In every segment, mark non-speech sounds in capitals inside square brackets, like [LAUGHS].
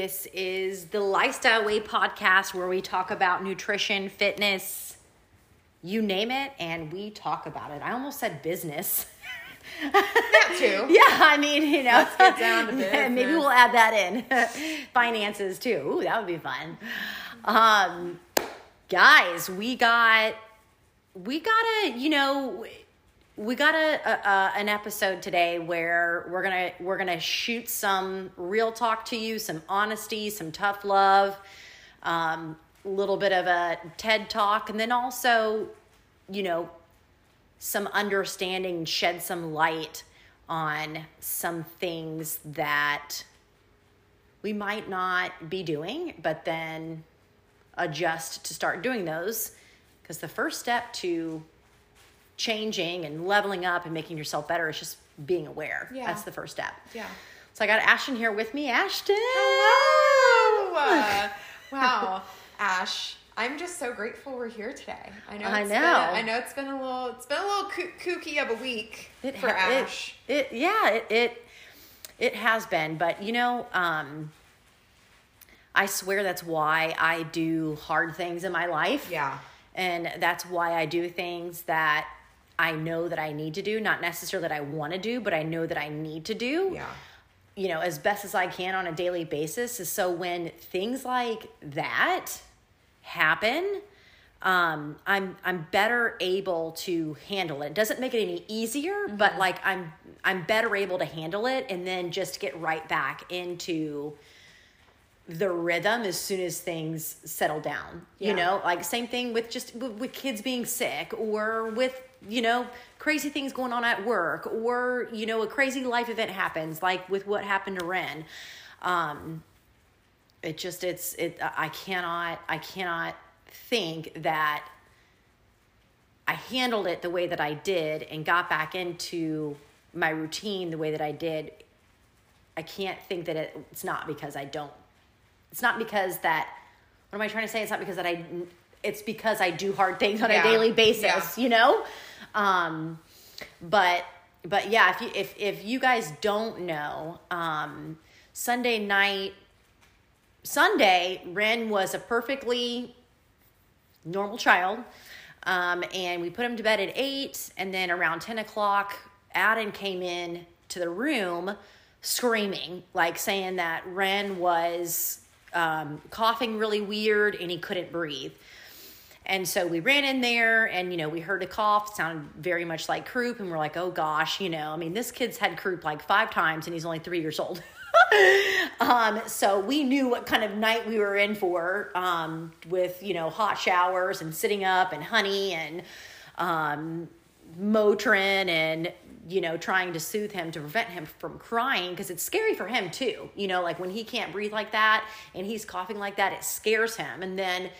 This is the Lifestyle Way podcast where we talk about nutrition, fitness, you name it, and we talk about it. I almost said business. [LAUGHS] That too. [LAUGHS] yeah, I mean, you know, Let's get down to [LAUGHS] maybe we'll add that in. Finances too. Ooh, that would be fun. Um, guys, we got we got a you know we got a, a, an episode today where we're gonna we're gonna shoot some real talk to you, some honesty, some tough love, um, a little bit of a TED talk, and then also, you know, some understanding, shed some light on some things that we might not be doing, but then adjust to start doing those. Because the first step to changing and leveling up and making yourself better is just being aware. Yeah. That's the first step. Yeah. So I got Ashton here with me. Ashton. Hello. Uh, [LAUGHS] wow, Ash. I'm just so grateful we're here today. I know. I It's know. Been a, I know it's been a little. It's been a little kooky of a week It for ha- it- Ash. It, yeah, it, it it has been, but you know, um, I swear that's why I do hard things in my life. yeah. and that's why I do things that I know that I need to do, not necessarily that I want to do, but I know that I need to do. Yeah. You know, as best as I can on a daily basis. So when things like that happen, um, I'm I'm better able to handle it. Doesn't make it any easier, but like I'm I'm better able to handle it and then just get right back into the rhythm as soon as things settle down. You know, like same thing with just with, with kids being sick or with you know crazy things going on at work or you know a crazy life event happens like with what happened to Ren. Um, it just it's it I cannot I cannot think that I handled it the way that I did and got back into my routine the way that I did. I can't think that it, it's not because I don't. It's not because that. What am I trying to say? It's not because that I. It's because I do hard things on Yeah. a daily basis. Yeah. You know, um, but but yeah, if you if if you guys don't know, um, Sunday night, Sunday, Ren was a perfectly normal child. Um, and we put him to bed at eight, and then around 10 o'clock, Aden came in to the room screaming, like saying that Ren was um, coughing really weird and he couldn't breathe. And so we ran in there and, you know, we heard a cough, sounded very much like croup. And we're like, oh gosh, you know, I mean, this kid's had croup like five times and he's only three years old. [LAUGHS] um, so we knew what kind of night we were in for um, with, you know, hot showers and sitting up and honey and um, Motrin and, you know, trying to soothe him to prevent him from crying because it's scary for him too. You know, like when he can't breathe like that and he's coughing like that, it scares him. And then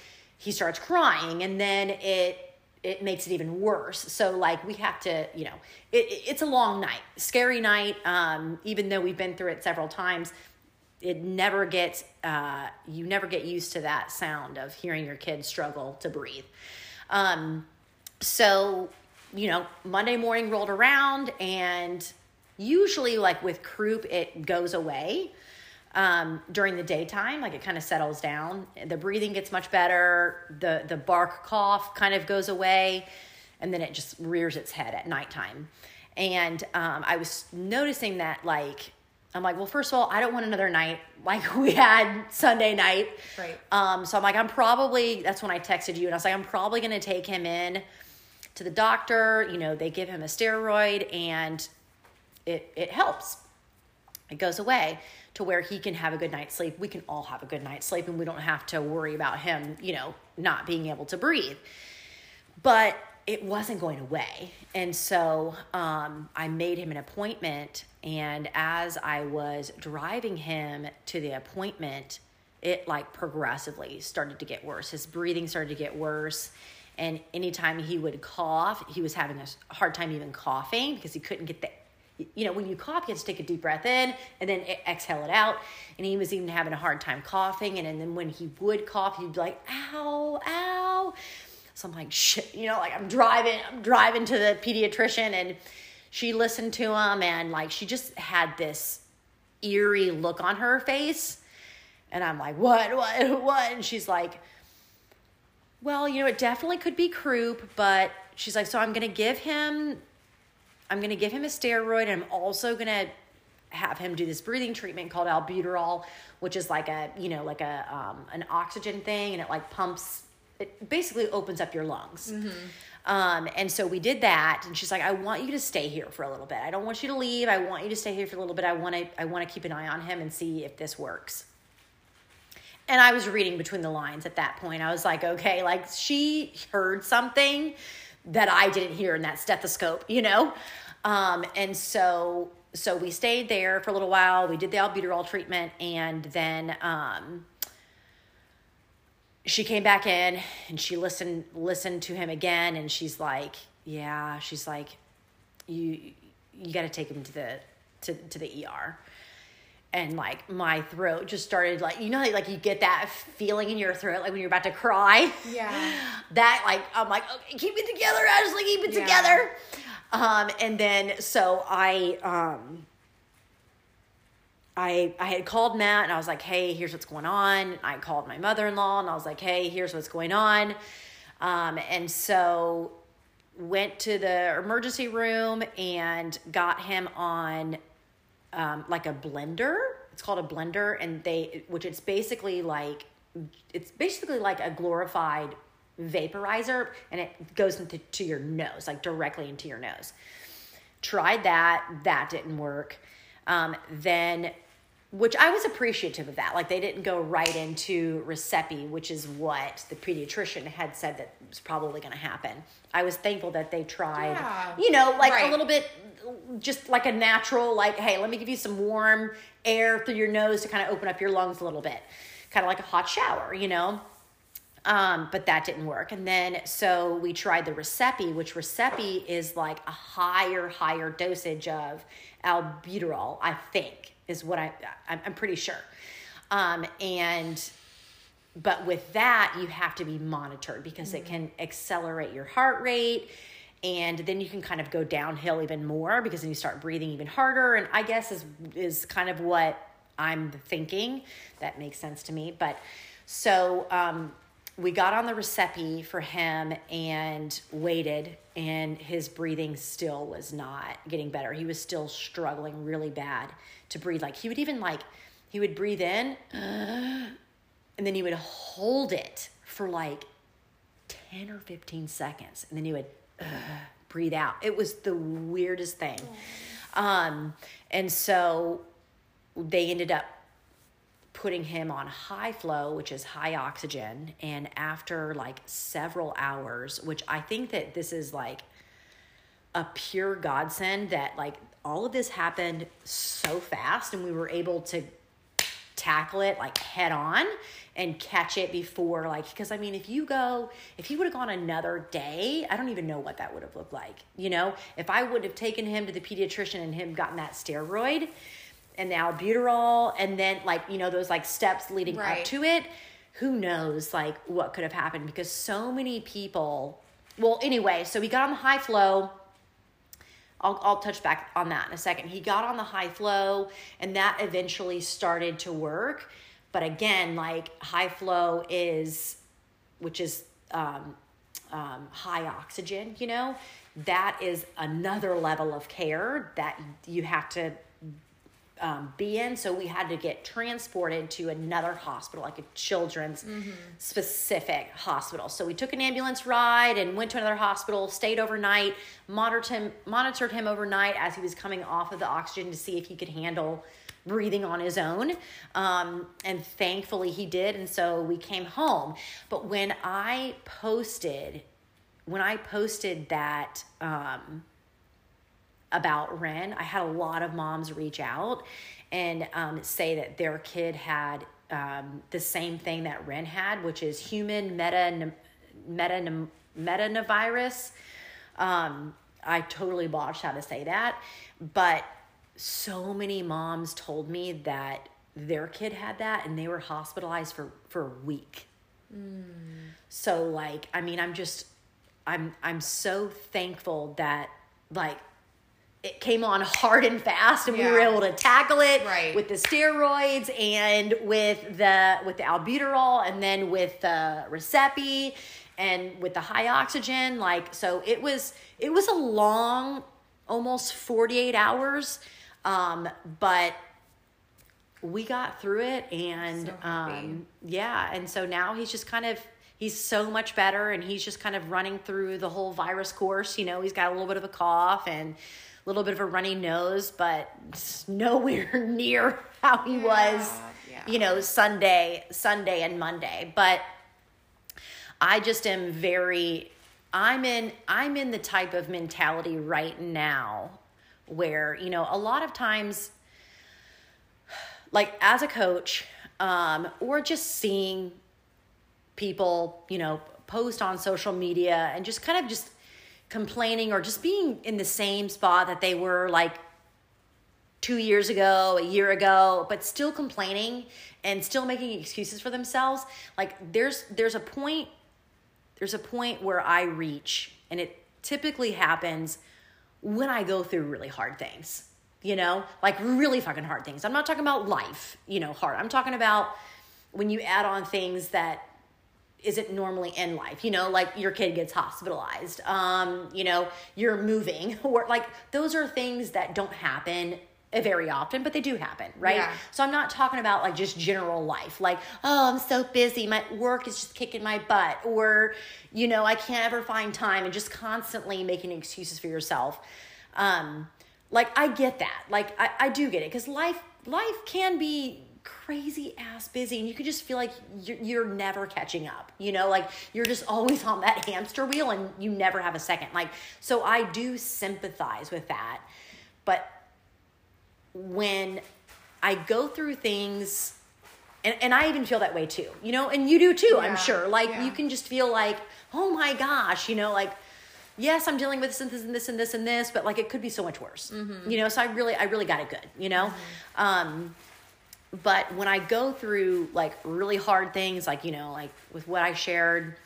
he starts crying and then it it makes it even worse. So like we have to you know it, it- it's a long night scary night. Um even though we've been through it several times it never gets uh you never get used to that sound of hearing your kid struggle to breathe. Um so you know monday morning rolled around and usually like with croup it goes away um, during the daytime like it kind of settles down. The breathing gets much better. The the bark cough kind of goes away and then it just rears its head at nighttime. And um, i was noticing that like i'm like well first of all i don't want another night [LAUGHS] like we had sunday night. Right. um, so i'm like i'm probably that's when i texted you and i was like i'm probably going to take him in to the doctor. You know they give him a steroid and it it helps it goes away to where he can have a good night's sleep. We can all have a good night's sleep and we don't have to worry about him, you know, not being able to breathe. But it wasn't going away. And so um, I made him an appointment. And as I was driving him to the appointment, it like progressively started to get worse. His breathing started to get worse. And anytime he would cough, he was having a hard time even coughing because he couldn't get the you know, when you cough, you have to take a deep breath in and then exhale it out. And he was even having a hard time coughing. And, and then when he would cough, he'd be like, ow, ow. So I'm like, shit, you know, like I'm driving, I'm driving to the pediatrician and she listened to him and like she just had this eerie look on her face. And I'm like, what, what, what? And she's like, well, you know, it definitely could be croup, but she's like, so I'm going to give him, I'm going to give him a steroid. And I'm also going to have him do this breathing treatment called albuterol, which is like a, you know, like a, um, an oxygen thing. And it like pumps, it basically opens up your lungs. Um, and so we did that, and she's like, "I want you to stay here for a little bit. I don't want you to leave. I want you to stay here for a little bit. I want to, I want to keep an eye on him and see if this works." And I was reading between the lines at that point. I was like, "Okay, like she heard something that I didn't hear in that stethoscope, you know." Um, and so, so we stayed there for a little while. We did the albuterol treatment, and then. Um, she came back in and she listened listened to him again and she's like yeah she's like you you got to take him to the to, to the ER and like my throat just started like you know like you get that feeling in your throat like when you're about to cry Yeah. [LAUGHS] that like I'm like okay keep it together Ashley keep it Yeah. together um and then so I um I I had called Matt and I was like, "Hey, here's what's going on." I called my mother-in-law and I was like, "Hey, here's what's going on." Um, and so went to the emergency room and got him on um, like a blender. It's called a blender, and they which it's basically like it's basically like a glorified vaporizer, and it goes into to your nose, like directly into your nose tried that that didn't work um, then which i was appreciative of that. Like they didn't go right into racepi, which is what the pediatrician had said that was probably going to happen. I was thankful that they tried Yeah. you know like a little bit just like a natural like hey let me give you some warm air through your nose to kind of open up your lungs a little bit. Kind of like a hot shower you know? Um, but that didn't work. And then so we tried the racepi, which racepi is like a higher, higher dosage of albuterol, I think, is what I, I'm, pretty sure. Um, and, but with that, you have to be monitored because it can accelerate your heart rate. And then you can kind of go downhill even more because then you start breathing even harder. And I guess is, is kind of what I'm thinking. That makes sense to me. But so, um, we got on the racepi for him and waited, and his breathing still was not getting better. He was still struggling really bad to breathe. Like he would even like he would breathe in, [GASPS] and then he would hold it for like ten or fifteen seconds, and then he would [SIGHS] breathe out. It was the weirdest thing. Um, and so they ended up putting him on high flow, which is high oxygen. And after like several hours, which I think that this is like a pure godsend that like all of this happened so fast and we were able to tackle it like head on and catch it before like because i mean if you go if he would have gone another day i don't even know what that would have looked like you know if i would have taken him to the pediatrician and him gotten that steroid and the albuterol and then like you know those like steps leading up to it who knows like what could have happened because so many people well anyway so we got on the high flow I'll, I'll touch back on that in a second. He got on the high flow and that eventually started to work. But again, like high flow is, which is um, um, high oxygen, you know, that is another level of care that you have to um, be in. So we had to get transported to another hospital, like a children's specific hospital. So we took an ambulance ride and went to another hospital, stayed overnight, monitored him, monitored him overnight as he was coming off of the oxygen to see if he could handle breathing on his own. Um, and thankfully he did. And so we came home. But when I posted, when I posted that, um, about Ren. I had a lot of moms reach out and um, say that their kid had um, the same thing that Ren had, which is human meta meta metanovirus. Um, I totally botched how to say that, but so many moms told me that their kid had that and they were hospitalized for for a week. So like, I mean, I'm just, I'm I'm so thankful that like it came on hard and fast and we were able to tackle it Right. with the steroids and with the with the albuterol and then with the racepi and with the high oxygen. Like so it was it was a long almost 48 hours um but we got through it and So um yeah and so now he's just kind of he's so much better and he's just kind of running through the whole virus course. You know he's got a little bit of a cough and little bit of a runny nose but nowhere [LAUGHS] near how he was yeah. you know sunday sunday and monday but i just am very i'm in i'm in the type of mentality right now where you know a lot of times like as a coach um, or just seeing people you know post on social media and just kind of just complaining or just being in the same spot that they were like two years ago a year ago but still complaining and still making excuses for themselves like there's there's a point there's a point where i reach and it typically happens when I go through really hard things, you know, like really fucking hard things. I'm not talking about life, you know, hard. I'm talking about when you add on things that isn't normally in life, you know, like your kid gets hospitalized, um, you know, you're moving, [LAUGHS] or like those are things that don't happen very often, but they do happen, right? Yeah. So I'm not talking about like just general life, like, oh, I'm so busy, my work is just kicking my butt, or, you know, I can't ever find time and just constantly making excuses for yourself. Um, like I get that. Like I, I do get it because life life can be crazy ass busy and you can just feel like you're, you're never catching up you know like you're just always [LAUGHS] on that hamster wheel and you never have a second like so i do sympathize with that but when I go through things, and, and I even feel that way too, you know, and you do too, I'm sure. Like yeah. you can just feel like, oh my gosh, you know, like, yes, I'm dealing with this and this and this and this and this, but like it could be so much worse, Mm-hmm. you know. So I really, I really got it good, you know. Um, but when I go through like really hard things, like you know, like with what I shared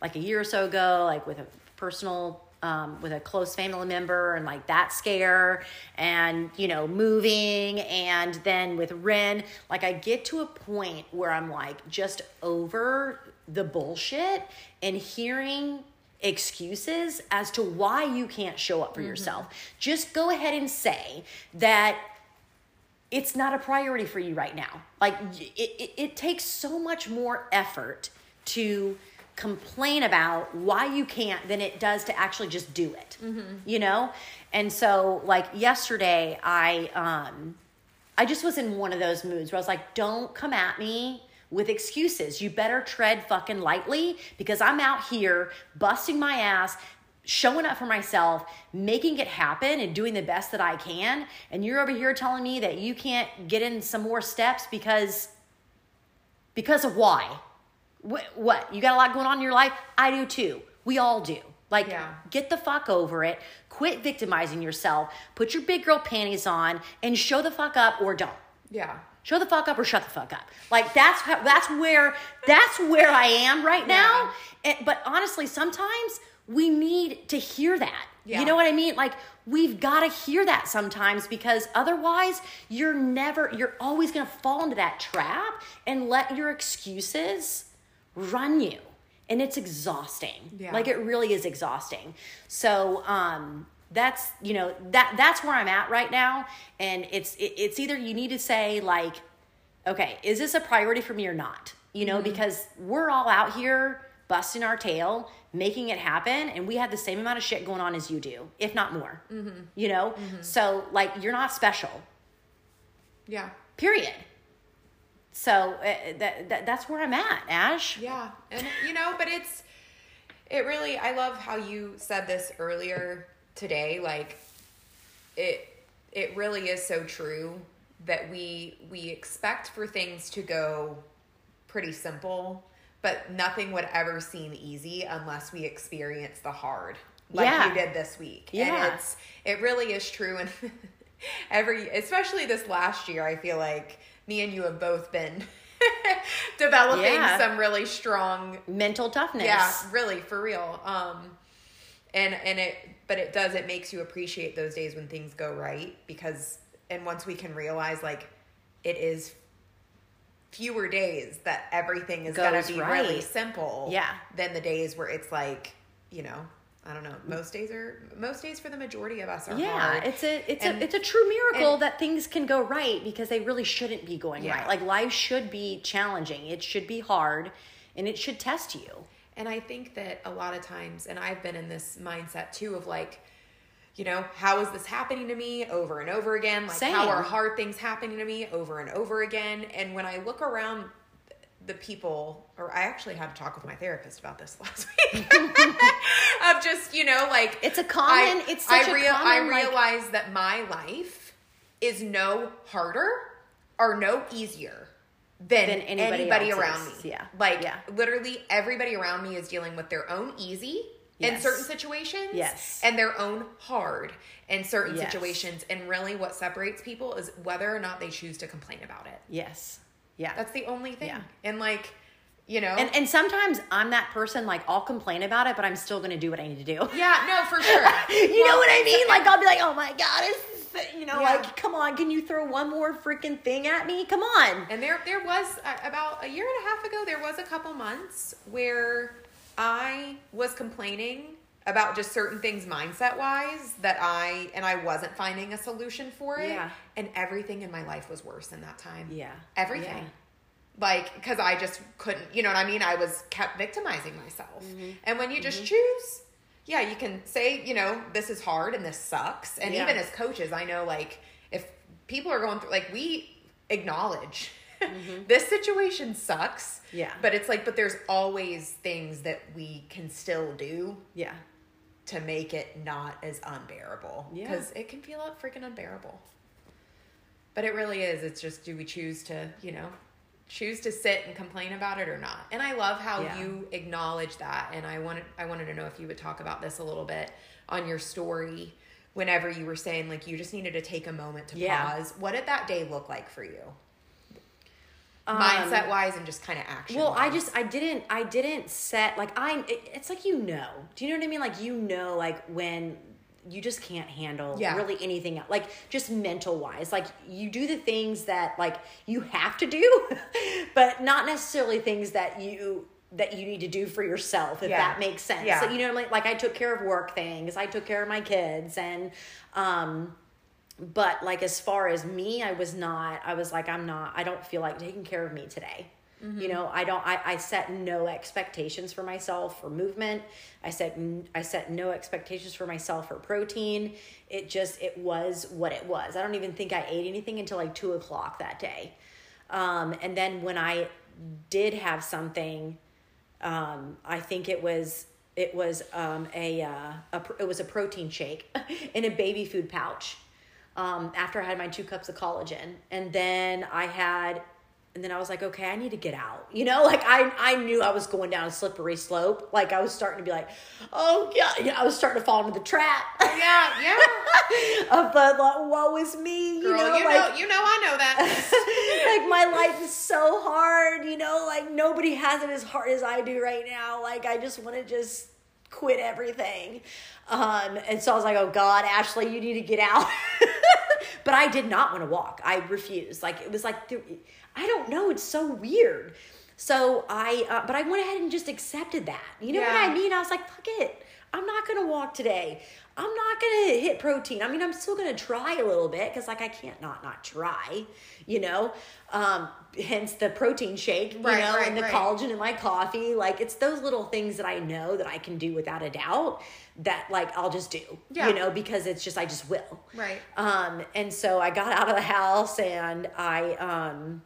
like a year or so ago, like with a personal, um, with a close family member, and like that scare, and you know, moving, and then with Ren, like I get to a point where I'm like just over the bullshit and hearing excuses as to why you can't show up for yourself. Just go ahead and say that it's not a priority for you right now. Like it, it, it takes so much more effort to complain about why you can't than it does to actually just do it. You know? And so like yesterday I um I just was in one of those moods where I was like, don't come at me with excuses. You better tread fucking lightly because I'm out here busting my ass, showing up for myself, making it happen, and doing the best that I can. And you're over here telling me that you can't get in some more steps because because of why? What, what? You got a lot going on in your life? I do too. We all do. Like, Yeah. get the fuck over it. Quit victimizing yourself. Put your big girl panties on and show the fuck up or don't. Yeah. Show the fuck up or shut the fuck up. Like that's how, that's where that's where I am right now. And, but honestly, sometimes we need to hear that. Yeah. You know what I mean? Like we've got to hear that sometimes because otherwise you're never you're always going to fall into that trap and let your excuses run you. And it's exhausting. Yeah. Like it really is exhausting. So, um that's you know that that's where I'm at right now and it's it, it's either you need to say like okay, is this a priority for me or not? You know, because we're all out here busting our tail, making it happen, and we have the same amount of shit going on as you do, if not more. Mm-hmm. You know, mm-hmm. so like you're not special. Yeah. Period. So uh, that, that that's where I'm at, Ash. Yeah. And you know, but it's it really I love how you said this earlier today like it it really is so true that we we expect for things to go pretty simple, but nothing would ever seem easy unless we experience the hard like Yeah. you did this week. Yeah. And it's it really is true and [LAUGHS] every especially this last year I feel like me and you have both been [LAUGHS] developing Yeah. some really strong Mental toughness. yeah, really, for real. Um, and and it but it does it makes you appreciate those days when things go right because and once we can realize like it is fewer days that everything is gonna be right. really simple Yeah. than the days where it's like you know i don't know most days are most days for the majority of us are yeah hard. it's a it's And- a it's a true miracle and- that things can go right because they really shouldn't be going Yeah. right like life should be challenging it should be hard and it should test you And I think that a lot of times, and I've been in this mindset too of like, you know, how is this happening to me over and over again? Like, how are hard things happening to me over and over again? And when I look around the people, or I actually had to talk with my therapist about this [LAUGHS] last week, [LAUGHS] of just, you know, like, It's a common- it's such I a rea- I common, like- realize that my life is no harder or no easier than, Than anybody anybody, around me. Yeah. Like Yeah. literally everybody around me is dealing with their own easy in certain situations Yes. and their own hard in certain Yes. situations and really what separates people is whether or not they choose to complain about it yes yeah that's the only thing Yeah. and like you know and and sometimes i'm that person like i'll complain about it but i'm still gonna do what i need to do yeah no for [LAUGHS] sure you know what I mean? [LAUGHS] Like I'll be like, oh my god, it's you know, Yeah. like come on, can you throw one more freaking thing at me? Come on. And there, there was uh, about a year and a half ago. There was a couple months where I was complaining about just certain things mindset wise that I and I wasn't finding a solution for it. Yeah. And everything in my life was worse in that time. Yeah. Everything. Yeah. Like, because I just couldn't, you know what I mean? I was kept victimizing myself. Mm-hmm. And when you just choose, yeah, you can say, you know, this is hard and this sucks. And Yeah. even as coaches, I know like if people are going through, like, we acknowledge this situation sucks. Mm-hmm. Yeah. But it's like, but there's always things that we can still do Yeah. to make it not as unbearable. Yeah. Because it can feel freaking unbearable. But it really is. It's just do we choose to, you know, choose to sit and complain about it or not? And I love how Yeah. you acknowledge that. And I wanted I wanted to know if you would talk about this a little bit on your story whenever you were saying like you just needed to take a moment to Yeah. pause. What did that day look like for you? Um, Mindset wise and just kind of action. Well, I just I didn't I didn't set like I it, it's like you know. Do you know what I mean? Like you know like when you just can't handle Yeah. really anything else. like just mental wise like you do the things that like you have to do [LAUGHS] but not necessarily things that you that you need to do for yourself if Yeah. that makes sense Yeah. so, you know like like i took care of work things i took care of my kids and um but like as far as me i was not i was like i'm not i don't feel like taking care of me today. You know i don't I, I set no expectations for myself for movement. I set i set no expectations for myself for protein. It just it was what it was. I don't even think i ate anything until like two o'clock that day. Um, and then when i did have something um, I think it was it was um, a, uh, a it was a protein shake [LAUGHS] in a baby food pouch. Um, after I had my two cups of collagen, and then I had, and then I was like, okay, I need to get out. You know, [LAUGHS] like I I knew I was going down a slippery slope. Like I was starting to be like, oh yeah, you know, I was starting to fall into the trap. yeah, yeah. [LAUGHS] of the like, woe is me. Girl, you know, you like, know, you know, I know that. [LAUGHS] like my life is so hard, you know, like nobody has it as hard as I do right now. Like I just want to just quit everything. Um and so I was like, "Oh god, Ashley, you need to get out." [LAUGHS] but I did not want to walk. I refused. Like it was like I don't know, it's so weird. So I uh, but I went ahead and just accepted that. You know what I mean? I was like, "Fuck it. I'm not going to walk today. I'm not going to hit protein. I mean, I'm still going to try a little bit because, like, I can't not not try, you know. Um, hence the protein shake, you Right, know, right, and the right. collagen in my coffee. Like, it's those little things that I know that I can do without a doubt. That like I'll just do, Yeah. you know, because it's just I just will. Right. Um, and so I got out of the house and I um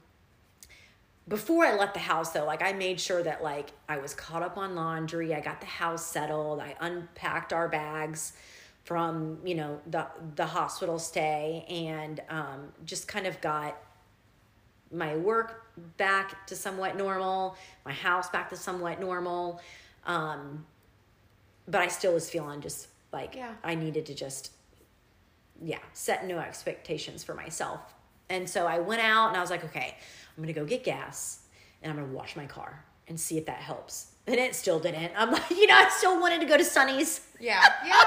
before I left the house though, like I made sure that like I was caught up on laundry, I got the house settled, I unpacked our bags from, you know, the the hospital stay and um just kind of got my work back to somewhat normal, my house back to somewhat normal. Um but I still was feeling just like Yeah. I needed to just yeah, set no expectations for myself. And so I went out and I was like, okay, I'm gonna go get gas and I'm gonna wash my car. and see if that helps. And it still didn't. I'm like, [LAUGHS] you know, I still wanted to go to Sunny's. Yeah. Yeah.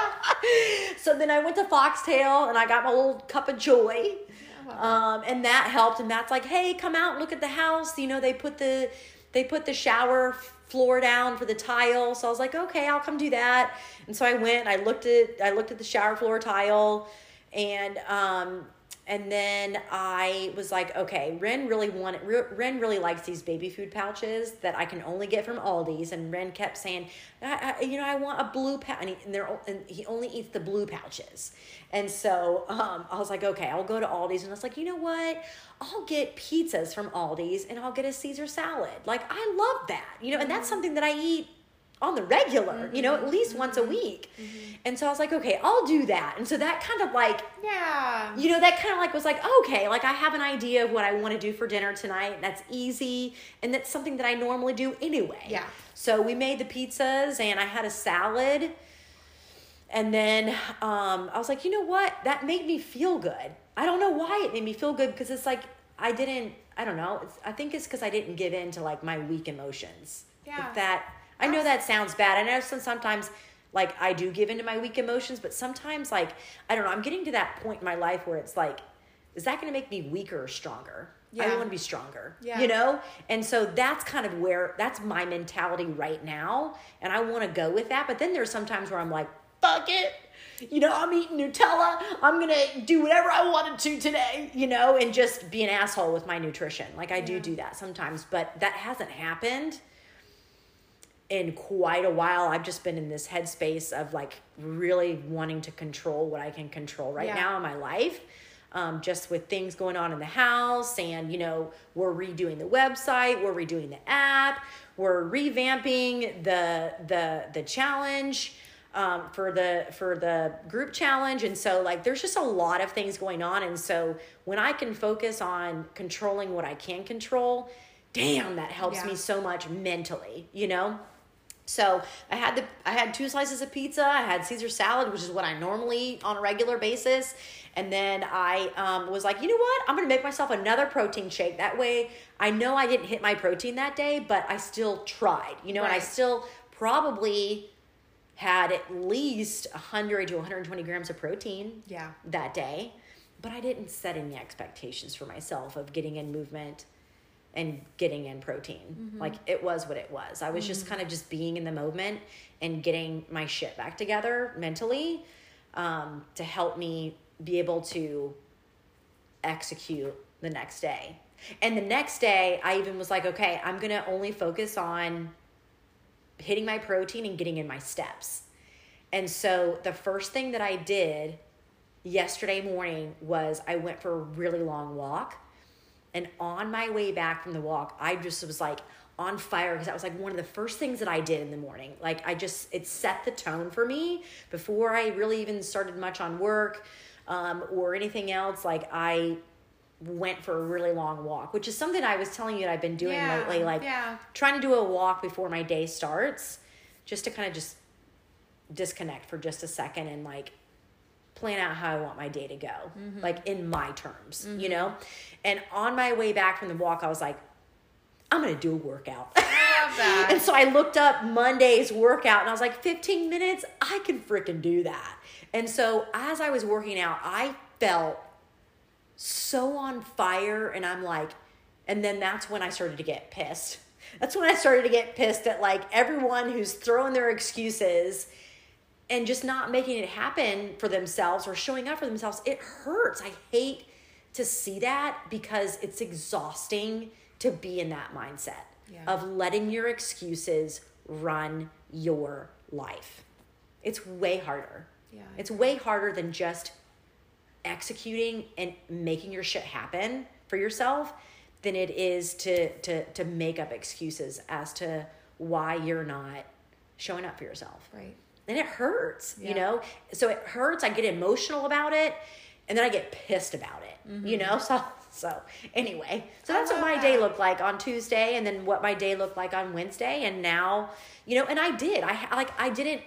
[LAUGHS] so then I went to Foxtail and I got my little cup of joy. Um, and that helped. And that's like, hey, come out and look at the house. You know, they put the they put the shower floor down for the tile. So I was like, okay, I'll come do that. And so I went. I looked at I looked at the shower floor tile, and um, and then I was like, okay, Ren really wanted, Ren really likes these baby food pouches that I can only get from Aldi's. And Ren kept saying, I, I, you know, I want a blue pouch. And, he, and, and he only eats the blue pouches. And so um, I was like, okay, I'll go to Aldi's. And I was like, you know what? I'll get pizzas from Aldi's and I'll get a Caesar salad. Like, I love that, you know, and that's mm-hmm. something that I eat on the regular, mm-hmm. you know, at least mm-hmm. once a week. Mm-hmm. And so I was like, okay, I'll do that. And so that kind of like, yeah, you know, that kind of like was like, okay, like I have an idea of what I want to do for dinner tonight. That's easy. And that's something that I normally do anyway. Yeah. So we made the pizzas and I had a salad. And then um, I was like, you know what? That made me feel good. I don't know why it made me feel good because it's like I didn't, I don't know. I think it's because I didn't give in to like my weak emotions. Yeah. That I know that sounds bad. I know sometimes like I do give into my weak emotions, but sometimes like I don't know, I'm getting to that point in my life where it's like, is that going to make me weaker or stronger? Yeah. I want to be stronger. Yeah. You know? And so that's kind of where that's my mentality right now. And I want to go with that. But then there's sometimes where I'm like, fuck it. You know, I'm eating Nutella. I'm going to do whatever I wanted to today, you know, and just be an asshole with my nutrition. Like I yeah. do do that sometimes, but that hasn't happened in quite a while. I've just been in this headspace of like really wanting to control what I can control right yeah. now in my life. Um, just with things going on in the house, and you know, we're redoing the website, we're redoing the app, we're revamping the the the challenge um, for the for the group challenge, and so like there's just a lot of things going on, and so when I can focus on controlling what I can control, damn, that helps yeah. me so much mentally, you know. So I had the I had two slices of pizza. I had Caesar salad, which is what I normally eat on a regular basis. And then I um, was like, you know what? I'm gonna make myself another protein shake. That way, I know I didn't hit my protein that day, but I still tried. You know, right. and I still probably had at least 100 to 120 grams of protein. Yeah. That day, but I didn't set any expectations for myself of getting in movement and getting in protein. Mm-hmm. Like it was what it was. I was mm-hmm. just kind of just being in the moment and getting my shit back together mentally um, to help me be able to execute the next day. And the next day, I even was like, okay, I'm gonna only focus on hitting my protein and getting in my steps. And so the first thing that I did yesterday morning was I went for a really long walk and on my way back from the walk, I just was like on fire because that was like one of the first things that I did in the morning. Like I just, it set the tone for me before I really even started much on work um, or anything else. Like I went for a really long walk, which is something I was telling you that I've been doing yeah, lately. Like yeah. trying to do a walk before my day starts just to kind of just disconnect for just a second and like plan out how I want my day to go, mm-hmm. like in my terms, mm-hmm. you know? And on my way back from the walk, I was like, I'm gonna do a workout. [LAUGHS] and so I looked up Monday's workout and I was like, 15 minutes, I can freaking do that. And so as I was working out, I felt so on fire and I'm like, and then that's when I started to get pissed. [LAUGHS] That's when I started to get pissed at like everyone who's throwing their excuses and just not making it happen for themselves or showing up for themselves, it hurts. I hate to see that because it's exhausting to be in that mindset yeah. of letting your excuses run your life. It's way harder. Yeah. It's way harder than just executing and making your shit happen for yourself than it is to to to make up excuses as to why you're not showing up for yourself. Right and it hurts, yeah. you know? So it hurts. I get emotional about it and then I get pissed about it, mm-hmm. you know? [LAUGHS] So, so anyway, so that's what my that. day looked like on Tuesday and then what my day looked like on Wednesday. And now, you know, and I did, I like, I didn't,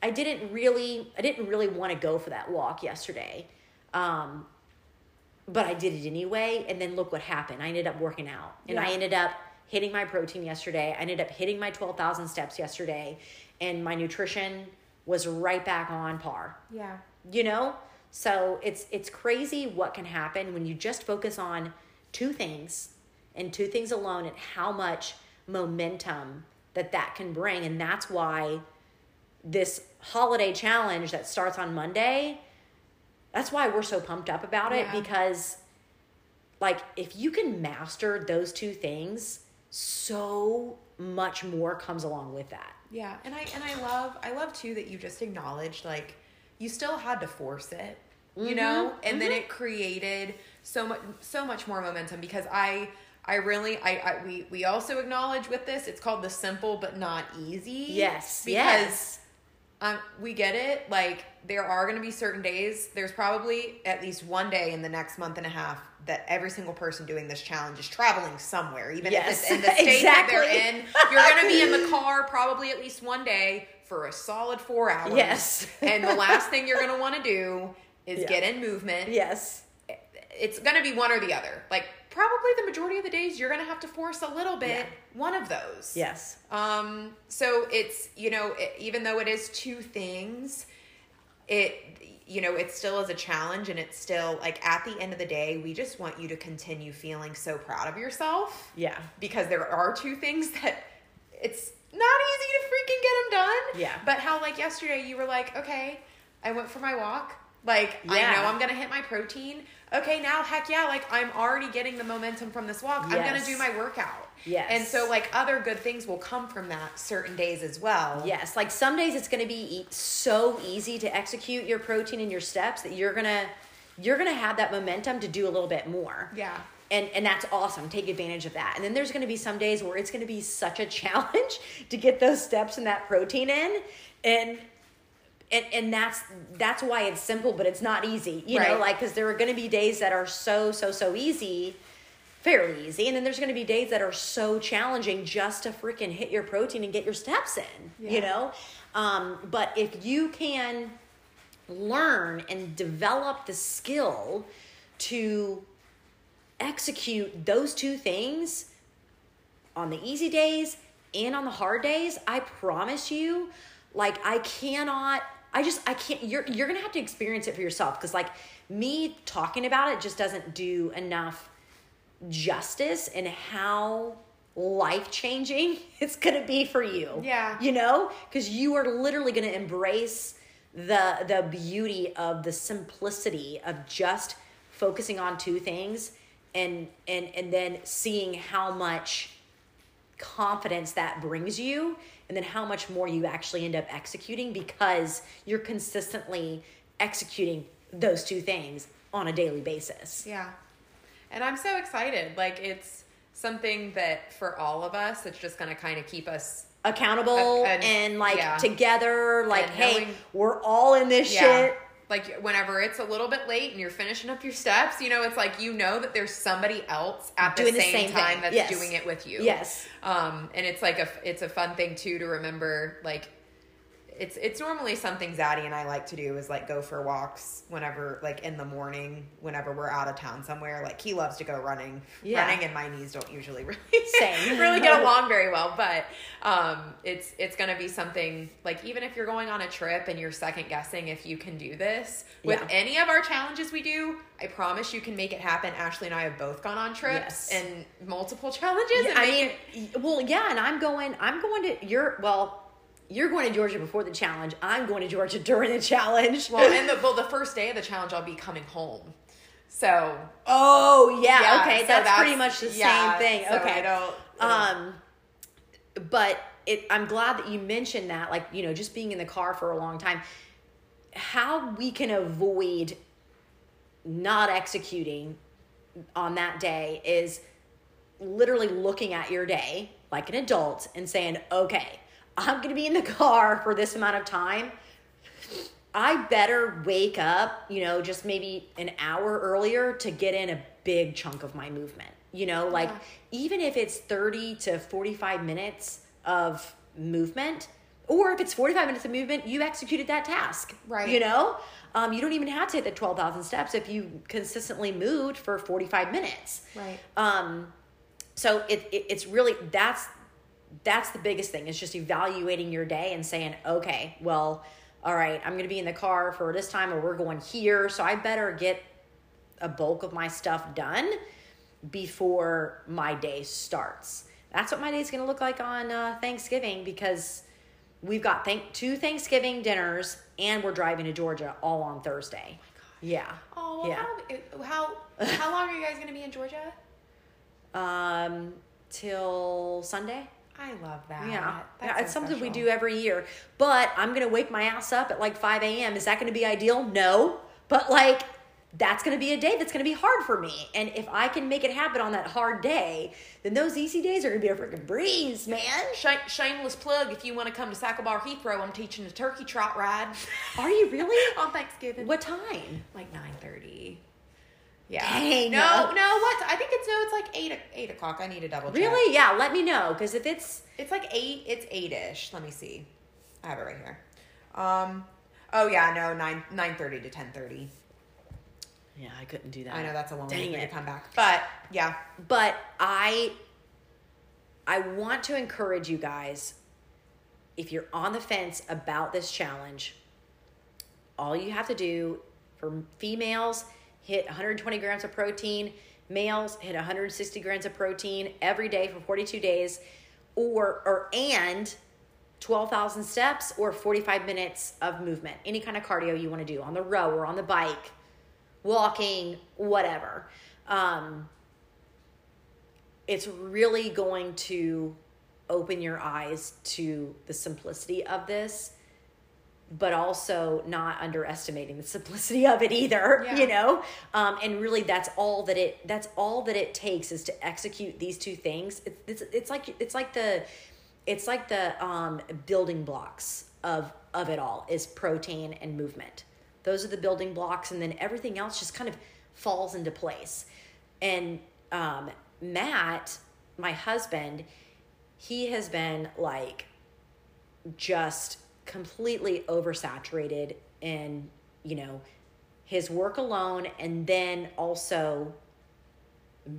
I didn't really, I didn't really want to go for that walk yesterday. Um, but I did it anyway. And then look what happened. I ended up working out and yeah. I ended up hitting my protein yesterday. I ended up hitting my 12,000 steps yesterday, and my nutrition was right back on par. Yeah. You know? So it's it's crazy what can happen when you just focus on two things and two things alone and how much momentum that that can bring and that's why this holiday challenge that starts on Monday that's why we're so pumped up about it Yeah. because like if you can master those two things so much more comes along with that. Yeah, and I and I love I love too that you just acknowledged like you still had to force it, you mm-hmm, know, and then mm-hmm. it created so much so much more momentum because I I really I, I we we also acknowledge with this it's called the simple but not easy. yes because yes um, we get it. Like there are going to be certain days. There's probably at least one day in the next month and a half that every single person doing this challenge is traveling somewhere, even Yes, if it's in the [LAUGHS] state that they're in. You're going to be in the [LAUGHS] car probably at least one day for a solid four hours. Yes. [LAUGHS] and the last thing you're going to want to do is Yeah. get in movement. yes It's going to be one or the other. Like probably the majority of the days you're going to have to force a little bit Yeah. one of those. yes Um, so it's, you know, it, even though it is two things, it, you know, it still is a challenge and it's still like at the end of the day, we just want you to continue feeling so proud of yourself yeah because there are two things that it's not easy to freaking get them done. Yeah. But how like yesterday you were like, okay, I went for my walk. Like I know I'm gonna hit my protein. Okay, now heck yeah, like I'm already getting the momentum from this walk. I'm gonna do my workout. Yes. And so like other good things will come from that certain days as well. Yes, like some days it's going to be e- so easy to execute your protein and your steps that you're going to you're to have that momentum to do a little bit more. Yeah. And and that's awesome. Take advantage of that. And then there's going to be some days where it's going to be such a [LAUGHS] challenge to get those steps and that protein in and and, and that's that's why it's simple but it's not easy you know like because there are going to be days that are so so so easy fairly easy and then there's going to be days that are so challenging just to freaking hit your protein and get your steps in you know? Um, but if you can learn and develop the skill to execute those two things on the easy days and on the hard days i promise you like i cannot i just i can't you're you're gonna have to experience it for yourself because like me talking about it just doesn't do enough justice in how life changing [LAUGHS] it's gonna be for you Yeah. you know because you are literally gonna embrace the the beauty of the simplicity of just focusing on two things and and and then seeing how much confidence that brings you and then how much more you actually end up executing because you're consistently executing those two things on a daily basis. Yeah. And I'm so excited. Like it's something that for all of us, it's just gonna kind of keep us Accountable Uh, and- and, like yeah. together, like, And hey, knowing- we're all in this shit. Like whenever it's a little bit late and you're finishing up your steps, you know, it's like you know that there's somebody else at the, Doing the same, same time thing. that's Yes. doing it with you. Yes. Um, and it's like a it's a fun thing too to remember. Like it's it's normally something Zaddy and I like to do is like go for walks whenever like in the morning whenever we're out of town somewhere. Like he loves to go running. Yeah. Running and my knees don't usually [LAUGHS] really [LAUGHS] really get along very well. But um, it's it's gonna be something like even if you're going on a trip and you're second guessing if you can do this with Yeah. any of our challenges we do, I promise you can make it happen. Ashley and I have both gone on trips Yes. and multiple challenges. Yeah, and I mean, it- well, yeah, and I'm going. I'm going to. You're well. You're going to Georgia before the challenge. I'm going to Georgia during the challenge. well, and the well, the first day of the challenge, I'll be coming home. So oh yeah, Yeah, okay, so that's, that's- pretty much the yeah, same thing. so okay, I don't- um, but it. I'm glad that you mentioned that. Like you know, just being in the car for a long time, how we can avoid not executing on that day is literally looking at your day like an adult and saying, okay, I'm going to be in the car for this amount of time. I better wake up, you know, just maybe an hour earlier to get in a big chunk of my movement. You know, like Yeah. even if it's 30 to 45 minutes of movement, or if it's 45 minutes of movement, you executed that task. Right. You know, um, you don't even have to hit the 12,000 steps if you consistently moved for 45 minutes. Right. Um, so it, it it's really that's that's the biggest thing is just evaluating your day and saying okay well all right i'm gonna be in the car for this time or we're going here so i better get a bulk of my stuff done before my day starts. That's what my day's gonna look like on uh, thanksgiving because we've got thank- two thanksgiving dinners and we're driving to georgia all on thursday. Yeah. Oh, well, yeah. how, how [LAUGHS] how long are you guys going to be in Georgia? um till sunday I love that. Yeah, That's yeah so it's something we do every year. But I'm gonna wake my ass up at like 5 a.m. Is that gonna be ideal? No. But like, that's gonna be a day that's gonna be hard for me. And if I can make it happen on that hard day, then those easy days are gonna be a freaking breeze, man. Shame, shameless plug if you want to come to CycleBar Heathrow, I'm teaching a turkey trot ride Are you really? [LAUGHS] on Thanksgiving. what time? Like 9.30. Yeah. Dang. No, no, what? I think it's, no, it's like 8, 8 o'clock. I need to double check. Really? Yeah. Let me know because if it's It's like 8, it's 8-ish. Let me see. I have it right here. Um, oh yeah, no, 9, 9.30 to 10.30. yeah, I couldn't do that. I know that's a long Dang way to it. come back. But yeah. but i i want to encourage you guys if you're on the fence about this challenge all you have to do for females hit 120 grams of protein. Males hit 160 grams of protein every day for 42 days or or and 12,000 steps or 45 minutes of movement. Any kind of cardio you want to do on the row or on the bike walking whatever. Um, it's really going to open your eyes to the simplicity of this but also not underestimating the simplicity of it either [LAUGHS] Yeah. you know? Um, and really that's all that it that's all that it takes is to execute these two things. It's, it's, it's like it's like the it's like the um, building blocks of of it all is protein and movement. Those are the building blocks and then everything else just kind of falls into place. And um, matt my husband he has been like just completely oversaturated in you know his work alone and then also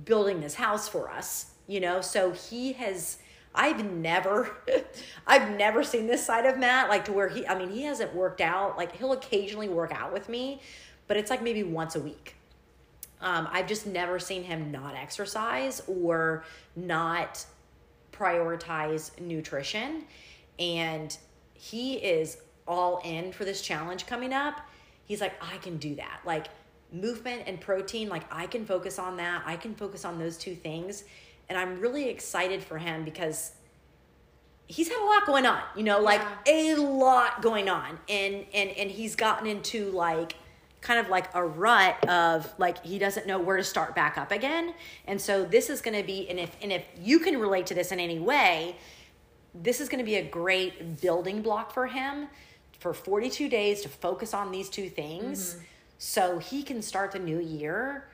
building this house for us you know? So he has i've never [LAUGHS] i've never seen this side of matt like to where he i mean he hasn't worked out like he'll occasionally work out with me but it's like maybe once a week. Um, i've just never seen him not exercise or not prioritize nutrition. And he is all in for this challenge coming up. He's like i can do that. Like movement and protein like i can focus on that. I can focus on those two things. And i'm really excited for him because he's had a lot going on you know like a lot going on. And and and he's gotten into like kind of like a rut of like he doesn't know where to start back up again. And so this is going to be and if and if you can relate to this in any way this is going to be a great building block for him for 42 days to focus on these two things. Mm-hmm. So he can start the new year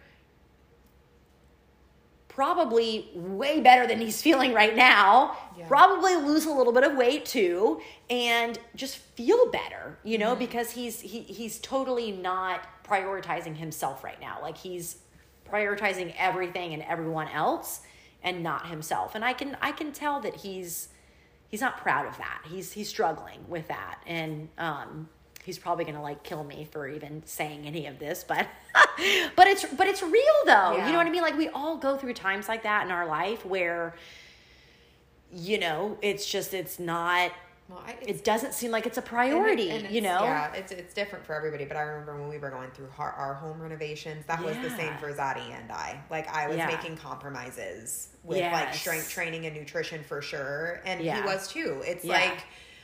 probably way better than he's [LAUGHS] feeling right now. Yeah. probably lose a little bit of weight too and just feel better you know mm-hmm. because he's he, he's totally not prioritizing himself right now. Like he's prioritizing everything and everyone else and not himself. And i can i can tell that he's he's not proud of that. He's he's struggling with that. And um he's probably gonna like kill me for even saying any of this but [LAUGHS] but it's but it's real though. You know what i mean? Like we all go through times like that in our life where you know it's just it's not Well, I, it doesn't seem like it's a and it- priority and you know Yeah, it's it's different for everybody. But I remember when we were going through our, our home renovations, that was the same for Zadie and I. Like I was Yeah. making compromises with like strength training and nutrition for sure, and Yeah. he was too. It's Yeah. like.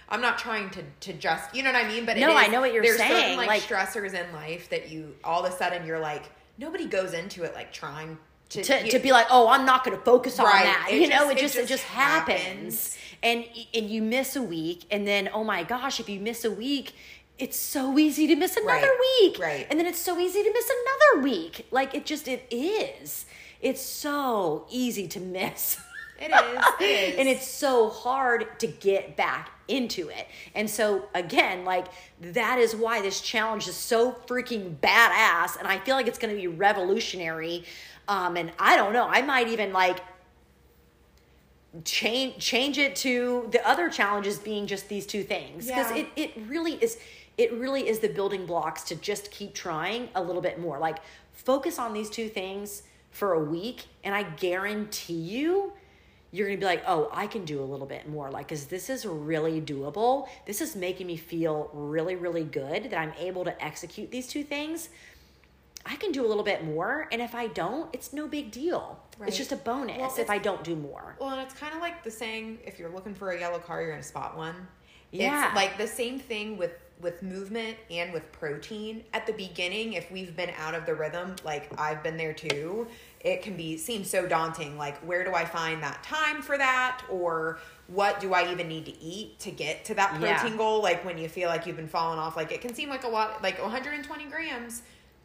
I'm not trying to, to just you know what I mean, but it No, I know what you're there's saying, Certain, like, like- stressors in life that you all of a sudden you're like nobody goes into it like trying to to, you- to be like, oh, I'm not going to focus on Right. that. It you know, just- it just it just just happens. happens. And and you miss a week, and then oh my gosh, if you miss a week, it's so easy to miss another Right. week, Right. And then it's so easy to miss another week. Like it just it is. It's so easy to miss. It is, it [LAUGHS] is. and it's so hard to get back into it. And so again, like that is why this challenge is so freaking badass and I feel like it's going to be revolutionary. Um and I don't know, I might even like change change it to the other challenges being just these two things. Because Yeah. it it really is it really is the building blocks to just keep trying a little bit more. Like focus on these two things for a week and i guarantee you you're gonna be like oh i can do a little bit more. Like because this is really doable. This is making me feel really really good that i'm able to execute these two things. I can do a little bit more and if i don't it's no big deal Right. it's just a bonus Well, if i don't do more Well, and it's kind of like the saying, if you're looking for a yellow car, you're gonna spot one. Yeah. It's like the same thing with with movement and with protein. At the beginning, if we've been out of the rhythm, like I've been there too, it can be seem so daunting. Like, where do I find that time for that, or what do I even need to eat to get to that Yeah. protein goal? Like when you feel like you've been falling off, like it can seem like a lot, like 120 grams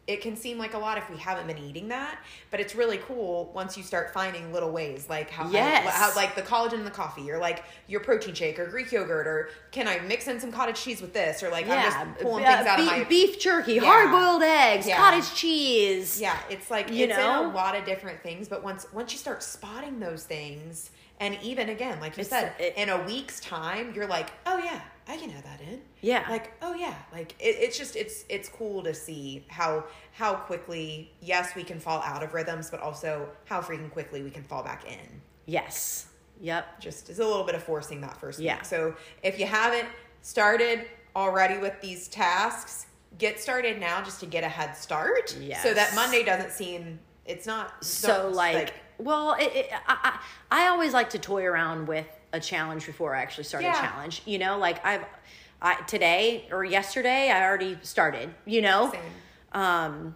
it can seem like a lot if we haven't been eating that, but it's really cool once you start finding little ways, like how, Yes. how like the collagen in the coffee, or like your protein shake, or Greek yogurt, or can I mix in some cottage cheese with this, or like I'm just pulling uh, things out beef, of my beef jerky, Yeah. hard boiled eggs, Yeah. cottage cheese. yeah. It's like You it's know? in a lot of different things, but once once you start spotting those things, and even again, like you It's- said, it- in a week's time, you're like, oh yeah, I can add that in. Yeah. like oh yeah like it, it's just it's it's cool to see how how quickly yes we can fall out of rhythms but also how freaking quickly we can fall back in Yes. Yep. just is a little bit of forcing that first Yeah. week so if you haven't started already with these tasks get started now just to get a head start so that monday doesn't seem it's not So don't- like, well, it, it, I, I I always like to toy around with a challenge before I actually start Yeah. a challenge. You know, like I've I today or yesterday I already started. You know, Same. um,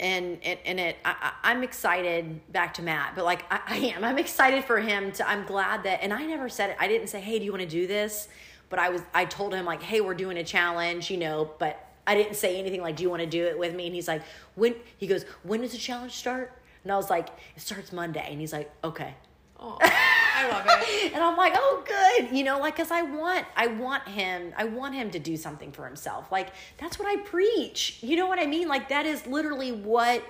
and and, and it I, I- I'm excited back to Matt, but like I, I am I'm excited for him to. I'm glad that, and I never said it. I didn't say, hey, do you want to do this? But I was I told him like, hey, we're doing a challenge, you know, but. I didn't say anything like, "Do you want to do it with me?" And he's like, "When?" He goes, "When does the challenge start?" And I was like, "It starts Monday." And he's like, "Okay." oh, i love it [LAUGHS] and I'm like, oh, good, you know, like, cause I want, I want him, I want him to do something for himself. Like, that's what I preach. You know what I mean? Like, that is literally what,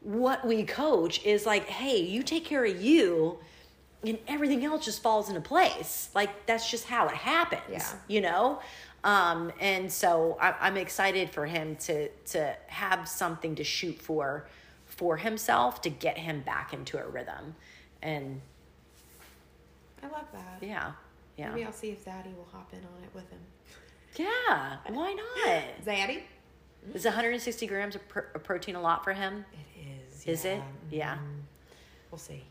what we coach is like, hey, you take care of you, and everything else just falls into place. Like, that's just how it happens. Yeah. You know. Um, and so I, I'm excited for him to to have something to shoot for for himself to get him back into a rhythm and i love that yeah. Yeah. maybe i'll see if zaddy will hop in on it with him Yeah. Why not? [GASPS] zaddy Is 160 grams of, pr- of protein a lot for him? it is Is it? yeah. Yeah. Mhm. we'll see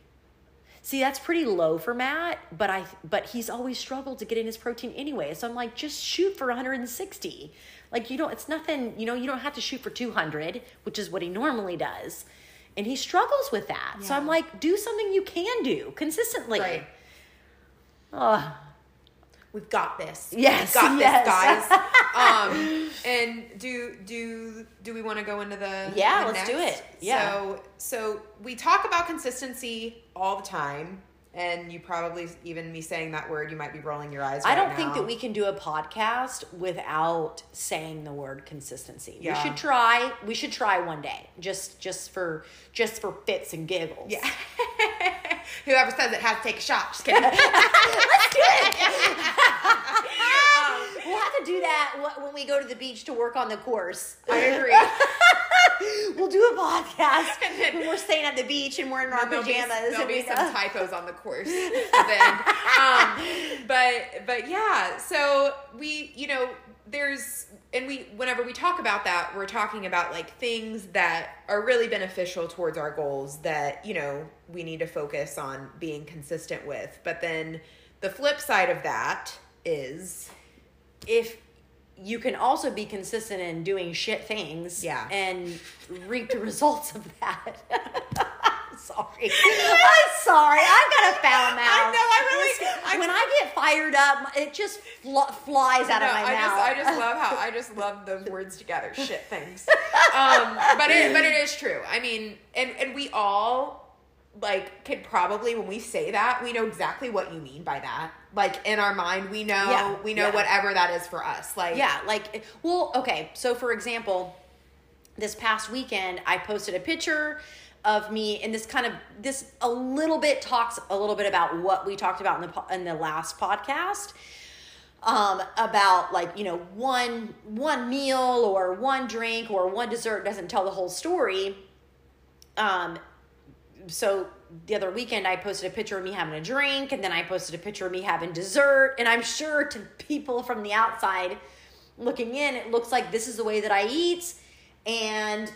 See, that's pretty low for Matt, but I but he's always struggled to get in his protein anyway. So I'm like, just shoot for 160. Like you don't it's nothing, you know, you don't have to shoot for 200, which is what he normally does. And he struggles with that. So I'm like, do something you can do consistently. Right. Oh, We've got this. Yes, We've got yes. this, guys. [LAUGHS] um, and do do do we want to go into the Yeah, the let's do it. Yeah. So so we talk about consistency all the time, and you probably even me saying that word, you might be rolling your eyes. I don't think that we can do a podcast without saying the word consistency. Yeah. We should try. We should try one day, just just for just for fits and giggles. Yeah. [LAUGHS] Whoever says it has to take a shot. Just kidding. [LAUGHS] Let's do it. [LAUGHS] we'll have to do that when we go to the beach to work on the course. I agree. [LAUGHS] We'll do a podcast when we're staying at the beach and we're in our There'll be- pajamas. There'll be some typos on the course then. Um, but but yeah, so we you know there's and we whenever we talk about that, we're talking about like things that are really beneficial towards our goals that you know we need to focus on being consistent with. But then the flip side of that is if you can also be consistent in doing shit things Yeah. and reap the [LAUGHS] results of that. [LAUGHS] sorry. [LAUGHS] I'm sorry. I've got a foul mouth. I know, I really- I- when I get fired up, it just fl- flies out No, of my I mouth. just I just love how I just [LAUGHS] love those words together. Shit things. [LAUGHS] Um, but it but it is true. I mean, and and we all like could probably when we say that we know exactly what you mean by that. Like in our mind, we know Yeah, we know yeah. whatever that is for us. Like Yeah, like well, okay. So for example, this past weekend I posted a picture of me and this kind of this a little bit talks a little bit about what we talked about in the in the last podcast um about like you know one one meal or one drink or one dessert doesn't tell the whole story. Um so the other weekend I posted a picture of me having a drink and then I posted a picture of me having dessert. And I'm sure to people from the outside looking in it looks like this is the way that I eat. And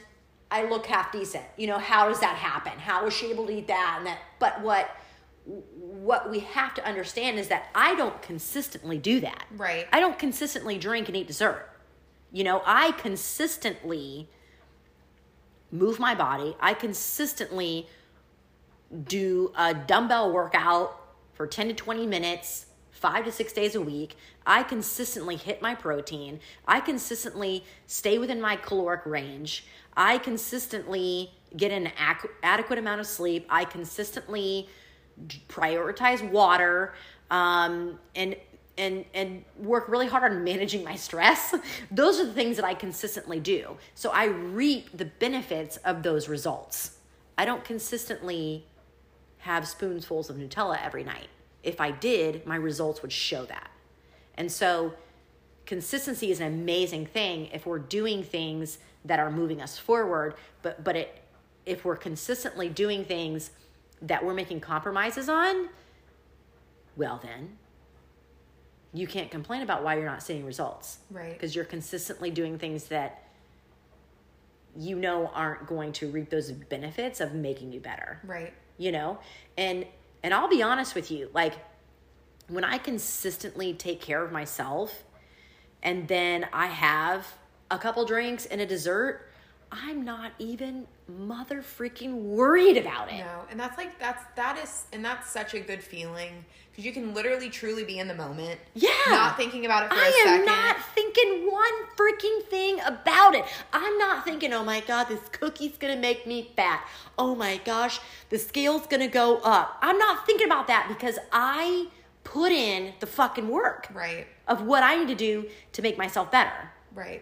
I look half decent. You know, how does that happen? How was she able to eat that and that? But what what we have to understand is that I don't consistently do that. Right. I don't consistently drink and eat dessert. You know, I consistently move my body. I consistently do a dumbbell workout for 10 to 20 minutes, five to six days a week. I consistently hit my protein. I consistently stay within my caloric range. I consistently get an ac- adequate amount of sleep. I consistently prioritize water um, and and and work really hard on managing my stress. [LAUGHS] those are the things that I consistently do. So I reap the benefits of those results. I don't consistently have spoonfuls of Nutella every night. If I did, my results would show that. And so consistency is an amazing thing if we're doing things that are moving us forward, but but it if we're consistently doing things that we're making compromises on, well then you can't complain about why you're not seeing results. Right. Because you're consistently doing things that you know aren't going to reap those benefits of making you better Right. you know and and i'll be honest with you like when i consistently take care of myself and then i have a couple drinks and a dessert i'm not even mother freaking worried about it No, and that's like that's that is and that's such a good feeling because you can literally truly be in the moment. Yeah. Not thinking about it for a I am second. not thinking one freaking thing about it. I'm not thinking, oh my God, this cookie's gonna make me fat. Oh my gosh, the scale's gonna go up. I'm not thinking about that because I put in the fucking work Right. of what I need to do to make myself better. Right.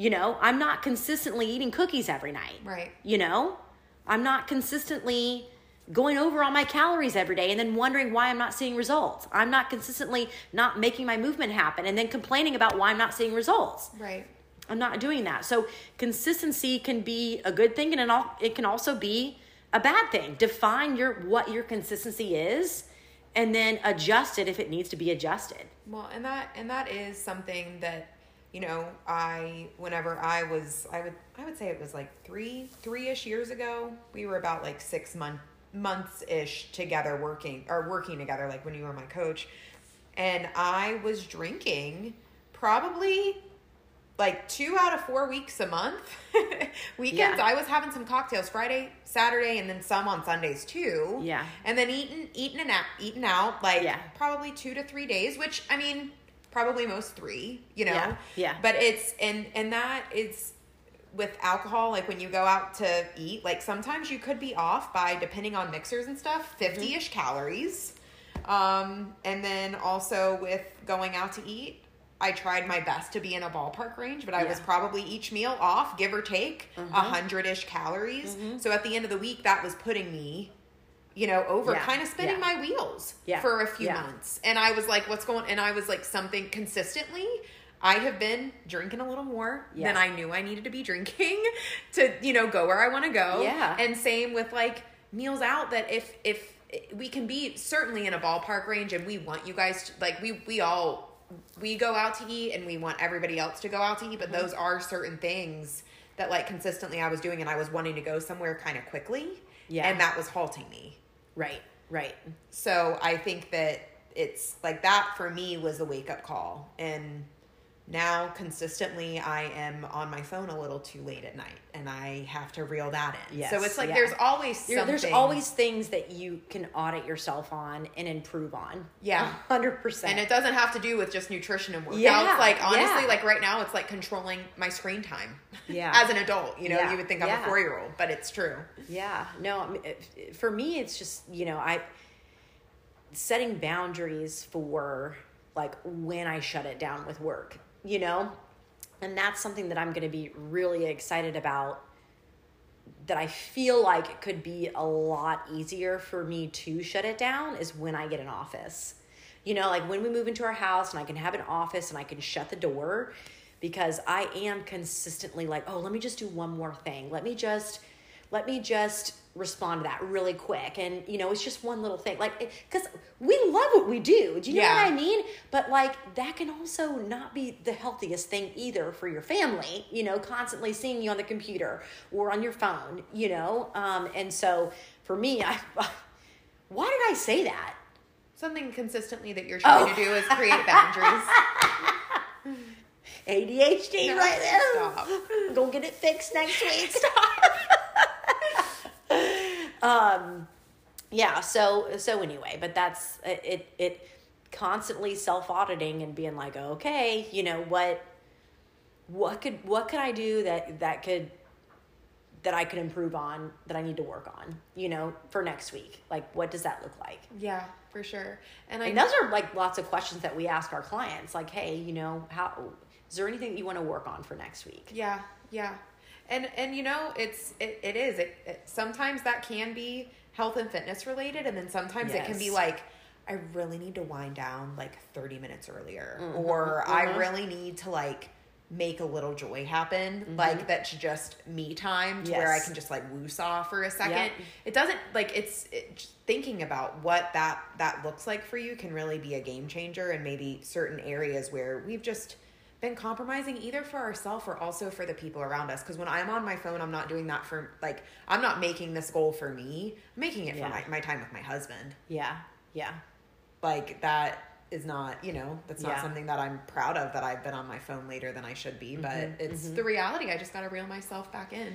You know, I'm not consistently eating cookies every night. Right. You know, I'm not consistently going over all my calories every day and then wondering why I'm not seeing results. I'm not consistently not making my movement happen and then complaining about why I'm not seeing results. Right. I'm not doing that. So consistency can be a good thing and it al- it can also be a bad thing. Define your what your consistency is and then adjust it if it needs to be adjusted. Well, and that and that is something that you know I whenever I was I would I would say it was like three three ish years ago we were about like six month months ish together working or working together like when you were my coach and I was drinking probably like two out of four weeks a month. [LAUGHS] Weekends, Yeah. I was having some cocktails Friday, Saturday, and then some on Sundays too. Yeah. and then eating, eating and out, eating out like Yeah. probably two to three days. Which I mean, probably most three. You know. Yeah, yeah. But it's and and that is with alcohol. Like when you go out to eat, like sometimes you could be off by depending on mixers and stuff, mm-hmm. 50 ish calories. Um, and then also with going out to eat, I tried my best to be in a ballpark range, but I was probably each meal off, give or take, mm-hmm. a hundred ish calories. Mm-hmm. So at the end of the week, that was putting me, you know, over Yeah, kind of spinning yeah. my wheels Yeah, for a few months. And I was like, what's going And I was like, something consistently. I have been drinking a little more than I knew I needed to be drinking [LAUGHS] to, you know, go where I want to go. Yeah. And same with like meals out that if if we can be certainly in a ballpark range and we want you guys to, like we we all we go out to eat and we want everybody else to go out to eat, Mm-hmm. but those are certain things that like consistently I was doing and I was wanting to go somewhere kind of quickly. Yeah. And that was halting me. Right, right. So I think that it's like that for me was a wake up call. And now consistently I am on my phone a little too late at night and I have to reel that in. Yes, so it's like yeah. there's always something. There's always things that you can audit yourself on and improve on. Yeah. hundred percent. and it doesn't have to do with just nutrition and workouts. Yeah, like honestly, yeah. like right now, it's like controlling my screen time. Yeah. As an adult, you know, you would think I'm a four year old, but it's true. Yeah, no, I mean, it- for me, it's just, you know, I setting boundaries for like when I shut it down with work, you know? And that's something that I'm going to be really excited about that I feel like it could be a lot easier for me to shut it down is when I get an office. You know, like when we move into our house and I can have an office and I can shut the door because I am consistently like, oh, let me just do one more thing. Let me just let me just respond to that really quick and you know it's just one little thing like because we love what we do do you know Yeah. what i mean but like that can also not be the healthiest thing either for your family you know constantly seeing you on the computer or on your phone you know um and so for me i [LAUGHS] why did i say that Something consistently that you're trying Oh. to do is create boundaries. [LAUGHS] adhd No, right there stop. go get it fixed next [LAUGHS] week [LAUGHS] um yeah so so anyway but that's it it constantly self-auditing and being like okay you know what what could what could i do that that could that i could improve on that i need to work on you know for next week like what does that look like Yeah, for sure. And I and those are like lots of questions that we ask our clients like hey you know how is there anything you want to work on for next week Yeah, yeah. And and you know, it's it, it is. It, it sometimes that can be health and fitness related and then sometimes it can be like I really need to wind down like 30 minutes earlier Mm-hmm. or I really need to like make a little joy happen like that's just me time to where I Mm-hmm. Can just like woosah for a second. Yep. It doesn't like it's it, thinking about what that that looks like for you can really be a game changer and maybe certain areas where we've just been compromising either for ourselves or also for the people around us because when i'm on my phone i'm not doing that for like i'm not making this goal for me i'm making it Yeah. for my, my time with my husband yeah yeah like that is not you know that's not Yeah. something that i'm proud of that i've been on my phone later than i should be but Mm-hmm, it's the reality i just gotta reel myself back in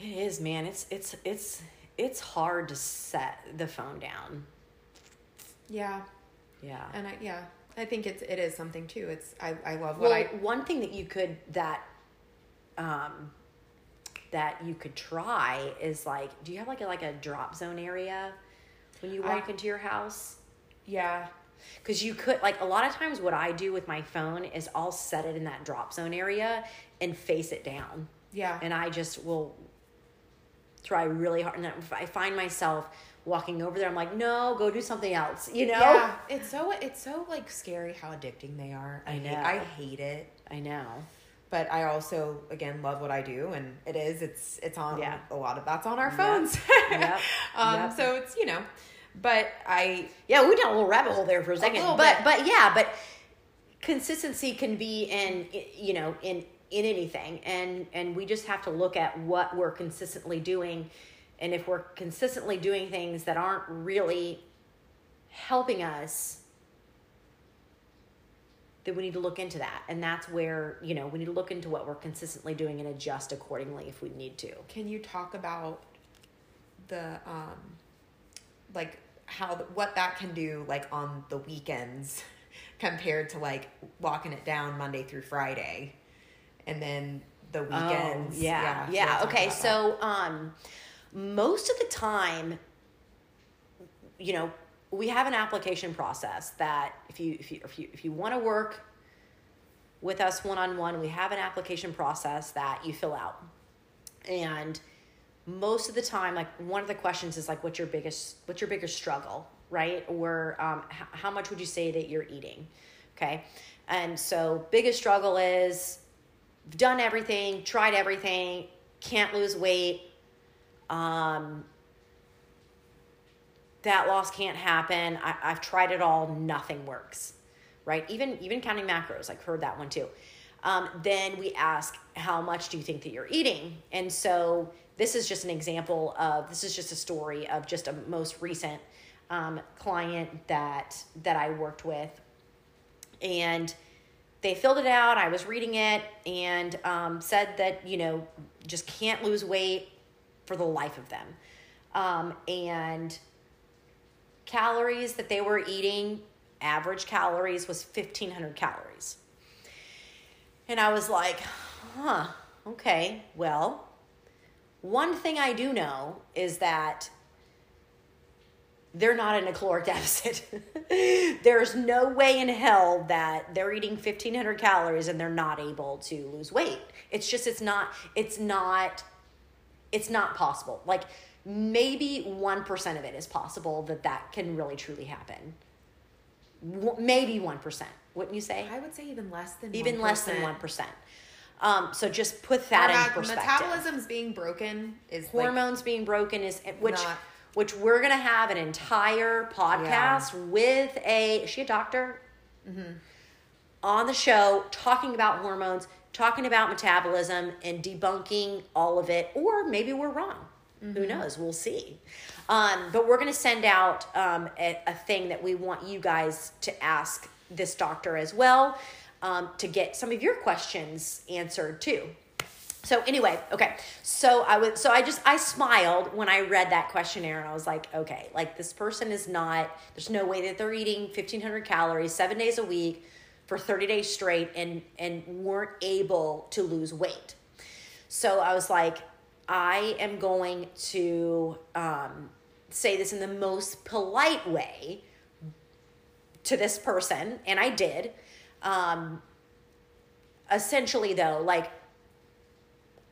It is, man. It's it's it's it's hard to set the phone down. yeah Yeah. and i yeah i think it's it is something too it's i, I love what Well, i one thing that you could that um that you could try is like, do you have like a like a drop zone area when you I- walk into your house? yeah Because you could like a lot of times what I do with my phone is I'll set it in that drop zone area and face it down. yeah and I just will try really hard. And if I find myself walking over there, I'm like, no, go do something else. You know? yeah it's so it's so like scary how addicting they are I hate- know. i hate it I know. but I also again love what I do, and it is it's it's on Yeah. a lot of that's on our phones. Yep. [LAUGHS] um, Yep. so it's you know, but I Yeah, we went down a little rabbit hole there for a second, little but bit. but yeah, but consistency can be in you know in in anything, and and we just have to look at what we're consistently doing, and if we're consistently doing things that aren't really helping us, then we need to look into that, and that's where you know we need to look into what we're consistently doing and adjust accordingly if we need to. can you talk about the um, like how the, what that can do like on the weekends [LAUGHS] compared to like locking it down Monday through Friday, and then the weekends. Oh, yeah, so yeah. talk Okay, about that. so um, most of the time, you know, we have an application process that if you if you if you if you want to work with us one on one, we have an application process that you fill out, and most of the time, like one of the questions is like, what's your biggest what's your biggest struggle, right? Or um, h- how much would you say that you're eating? Okay, and so biggest struggle is done everything, tried everything, can't lose weight. Um, that loss can't happen. I, I've tried it all, nothing works. Right? Even even counting macros, I've heard that one too. Um, then we ask, how much do you think that you're eating? And so this is just an example of this is just a story of just a most recent um, client that that I worked with, and they filled it out. I was reading it and um, said that you know just can't lose weight for the life of them, um, and calories that they were eating, average calories was fifteen hundred calories, and I was like, huh, okay, well, one thing I do know is that they're not in a caloric [LAUGHS] deficit. There's no way in hell that they're eating 1500 calories and they're not able to lose weight. It's just it's not it's not it's not possible. Like maybe 1% of it is possible that that can really truly happen. W- maybe 1%. Wouldn't you say? I would say even less than Even 1%. less than 1%. Um, so just put that Our in perspective. Metabolism's being broken is like, Hormones being broken is which Not- which we're gonna have an entire podcast with a is she a doctor Mm-hmm. on the show talking about hormones, talking about metabolism, and debunking all of it. Or maybe we're wrong. Who Mm-hmm. knows? We'll see. Um, but we're gonna send out um, a, a thing that we want you guys to ask this doctor as well um, to get some of your questions answered too. So anyway, okay. So I was so I just I smiled when I read that questionnaire and I was like, okay, like this person is not there's no way that they're eating 1500 calories 7 days a week for 30 days straight and and weren't able to lose weight. So I was like, I am going to um, say this in the most polite way to this person, and I did. Um, essentially, though, like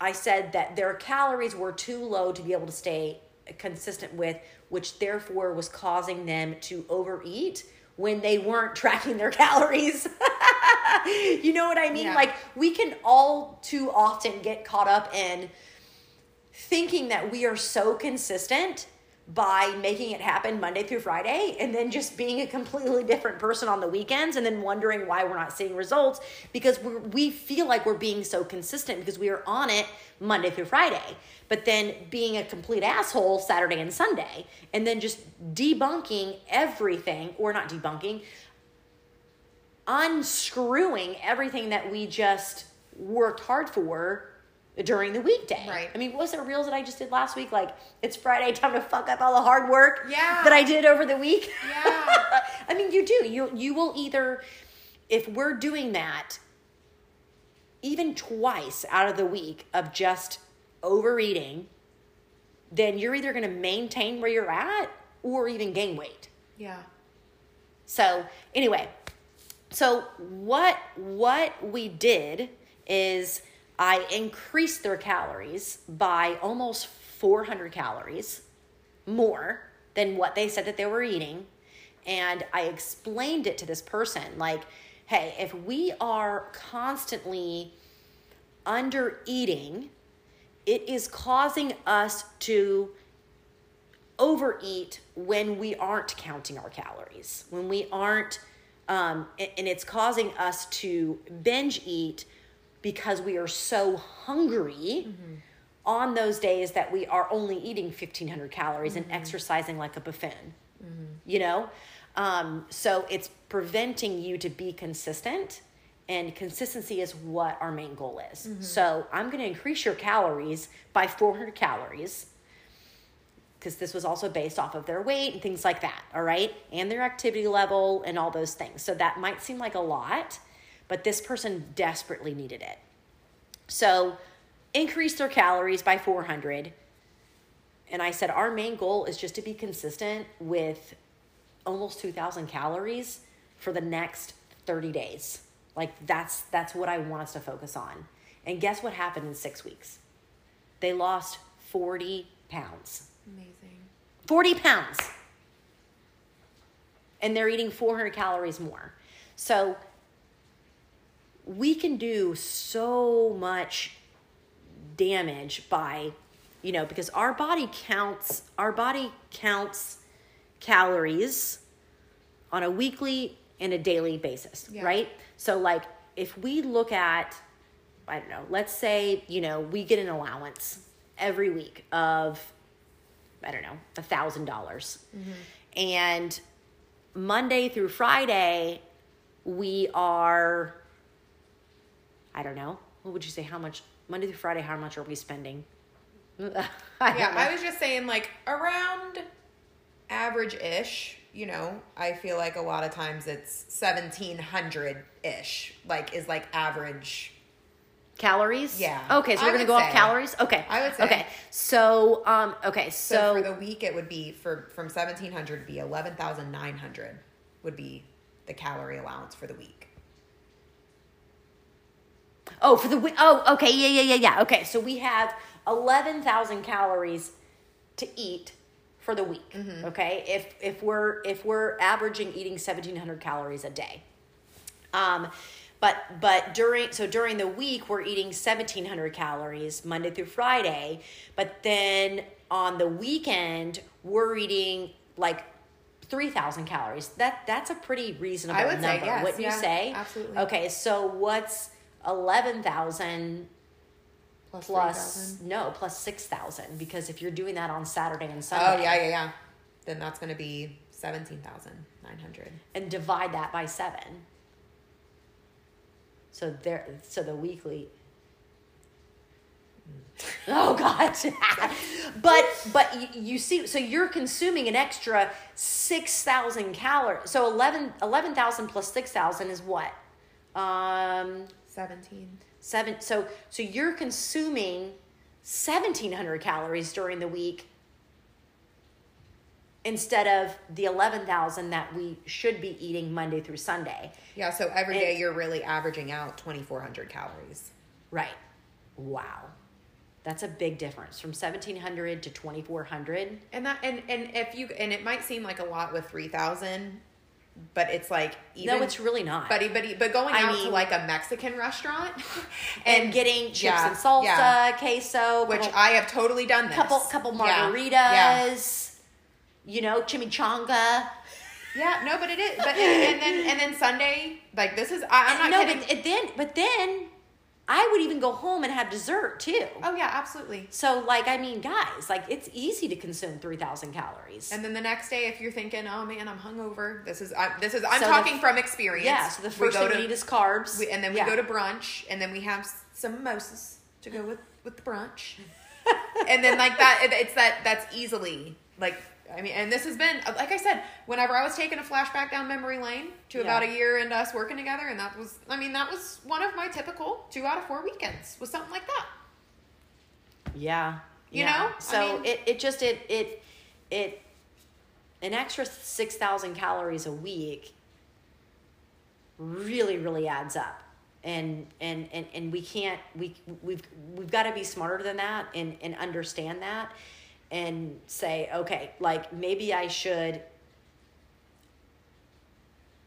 I said that their calories were too low to be able to stay consistent with, which therefore was causing them to overeat when they weren't [LAUGHS] tracking their calories. [LAUGHS] you know what I mean? Yeah. Like we can all too often get caught up in thinking that we are so consistent by making it happen Monday through Friday and then just being a completely different person on the weekends and then wondering why we're not seeing results because we're, we feel like we're being so consistent because we are on it Monday through Friday. But then being a complete asshole Saturday and Sunday and then just debunking everything or not debunking, unscrewing everything that we just worked hard for during the weekday. Right. I mean, what was there reels that I just did last week? Like, it's Friday, time to fuck up all the hard work Yeah. that I did over the week. Yeah. [LAUGHS] I mean, you do. You you will either, if we're doing that, even twice out of the week of just overeating, then you're either going to maintain where you're at or even gain weight. yeah. So anyway, so what what we did is I increased their calories by almost 400 calories more than what they said that they were eating. And I explained it to this person like, hey, if we are constantly under eating, it is causing us to overeat when we aren't counting our calories, when we aren't, um, and and it's causing us to binge eat because we are so hungry mm-hmm. on those days that we are only eating 1500 calories and mm-hmm. exercising like a buffoon mm-hmm. you know? Um, so it's preventing you to be consistent and consistency is what our main goal is. So i'm going to increase your calories by 400 calories because this was also based off of their weight and things like that all right? And their activity level and all those things. So that might seem like a lot but this person desperately needed it so increase their calories by 400 and I said, our main goal is just to be consistent with almost 2,000 calories for the next 30 days. Like that's that's what I want us to focus on. And guess what happened in six weeks? They lost 40 pounds. Amazing. 40 pounds. And they're eating 400 calories more. So we can do so much damage by, you know, because our body counts, our body counts calories on a weekly and a daily basis, Yeah. right? So, like, if we look at, I don't know, let's say, you know, we get an allowance every week of, I don't know, a thousand dollars. Mm-hmm. And Monday through Friday, we are, I don't know, what would you say? How much, Monday through Friday, how much are we spending? [LAUGHS] I Yeah. I was just saying like around average ish, you know, I feel like a lot of times it's 1700 ish, like is like average. calories. Yeah. Okay, so I we're gonna go off calories. Okay. I would say. Okay. So, um, okay, So, so, for the week, it would be for from 1700 to be 11,900 would be the calorie allowance for the week. Oh, for the week. Oh, okay. Yeah, yeah, yeah, yeah. Okay, so we have eleven thousand calories to eat for the week. Mm-hmm. Okay, if if we're if we're averaging eating seventeen hundred calories a day. Um, but but during so during the week we're eating seventeen hundred calories Monday through Friday, but then on the weekend we're eating like three thousand calories. That that's a pretty reasonable would say number. yes, Wouldn't yeah, you say? absolutely. Okay, so what's eleven thousand Plus plus 3,000. no plus six thousand? Because if you're doing that on Saturday and Sunday. Oh yeah, yeah, yeah. Then that's be seventeen thousand nine hundred. and divide that by seven. So there, so the weekly. Oh God! [LAUGHS] but but you, you see, so you're consuming an extra six thousand calories. So 11 11,000 plus six thousand is what? Um, Seventeen. seven. So so you're consuming seventeen hundred calories during the week instead of the eleven thousand that we should be eating Monday through Sunday. Yeah, so every day you're really averaging out twenty four hundred calories. Right. Wow. That's a big difference from 1700 to 2400. And that and and if you and it might seem like a lot with three thousand, but it's like even no, it's really not. but but but going I out to like a Mexican restaurant [LAUGHS] [LAUGHS] and, getting chips yeah, and salsa, yeah. queso, which couple, I have totally done this. couple couple margaritas, Yeah. you know, chimichanga. Yeah, no, but it is. But and, and then and then Sunday, like this is I, I'm not no, kidding. but then but then I would even go home and have dessert too. oh yeah, absolutely. So like I mean, guys, like it's easy to consume 3000 calories. And then the next day, if you're thinking, "Oh man, I'm hungover," this is I, this is I'm So talking f- from experience. yeah, so the first go thing to- we need is carbs. we, and then we Yeah. go to brunch, and then we have some mimosas to go with with the brunch, [LAUGHS] and then like that, it, it's that that's easily like I mean, and this has been like I said, whenever I was taking a flashback down memory lane to Yeah. about a year and us working together, and that was I mean that was one of my typical two out of four weekends was something like that. Yeah. You yeah. know? I So mean- it, it just it it it an extra six thousand calories a week really, really adds up. And and, and, and we can't we we've we've got to be smarter than that and, and understand that and say, okay, like maybe I should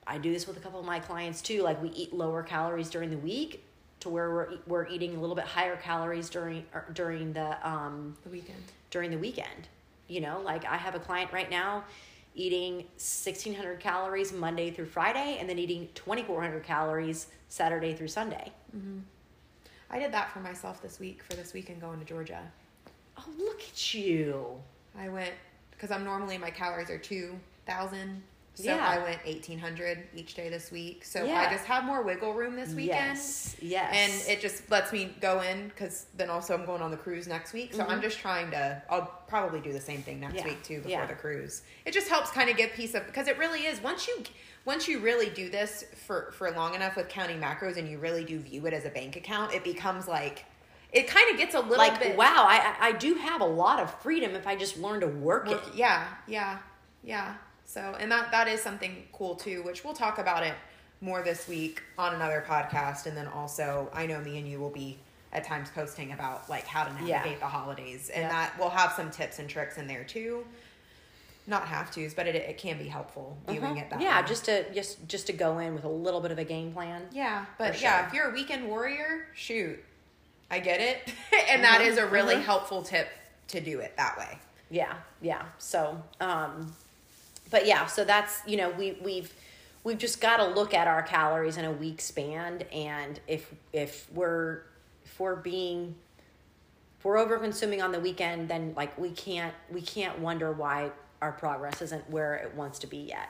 I do this with a couple of my clients too. Like we eat lower calories during the week to where we're we're eating a little bit higher calories during or during the um The weekend. during the weekend. You know, like I have a client right now eating 1600 calories Monday through Friday and then eating 2400 calories Saturday through Sunday. I did that for myself this week for this weekend going to Georgia. Oh, look at you. I went because I'm normally my calories are two thousand. So Yeah. I went eighteen hundred each day this week. So Yeah. I just have more wiggle room this weekend. Yes. Yes. And it just lets me go in because then also I'm going on the cruise next week. So I'm just trying to. I'll probably do the same thing next Mm-hmm. Yeah. week too before the cruise. It just helps kind of give peace of because it really is once you once you really do this for for long enough with counting macros and you really do view it as a bank account, it becomes like it kind of gets a little like bit wow, I I do have a lot of freedom if I just learn to work, Work- it. yeah, yeah, yeah. So, and that that is something cool too, which we'll talk about it more this week on another podcast, and then also I know me and you will be at times posting about like how to navigate Yeah. the holidays, and Yeah. that we'll have some tips and tricks in there too. Not have tos, but it it can be helpful viewing Uh-huh. it that yeah, way. just to just just to go in with a little bit of a game plan. yeah, but For yeah, if you're a weekend warrior, shoot, I get it, [LAUGHS] and that Mhm, is a really mhm. helpful tip to do it that way. Yeah, yeah. So, um, but yeah, so that's you know we we've we've just got to look at our calories in a week span, and if if we're if we're being if we're over consuming on the weekend, then like we can't we can't wonder why our progress isn't where it wants to be yet.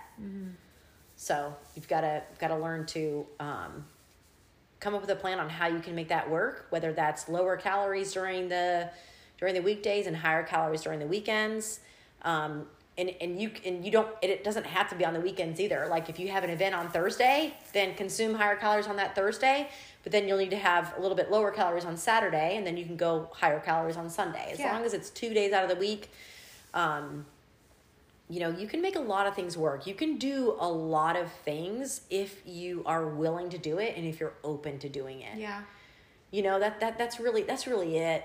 So you've got to got to learn to um, come up with a plan on how you can make that work. Whether that's lower calories during the during the weekdays and higher calories during the weekends. Um, and, and you and you don't it, it doesn't have to be on the weekends either. Like if you have an event on Thursday, then consume higher calories on that Thursday. But then you'll need to have a little bit lower calories on Saturday, and then you can go higher calories on Sunday. As Yeah. long as it's two days out of the week, um, you know, you can make a lot of things work. You can do a lot of things if you are willing to do it and if you're open to doing it. Yeah. You know, that that that's really that's really it.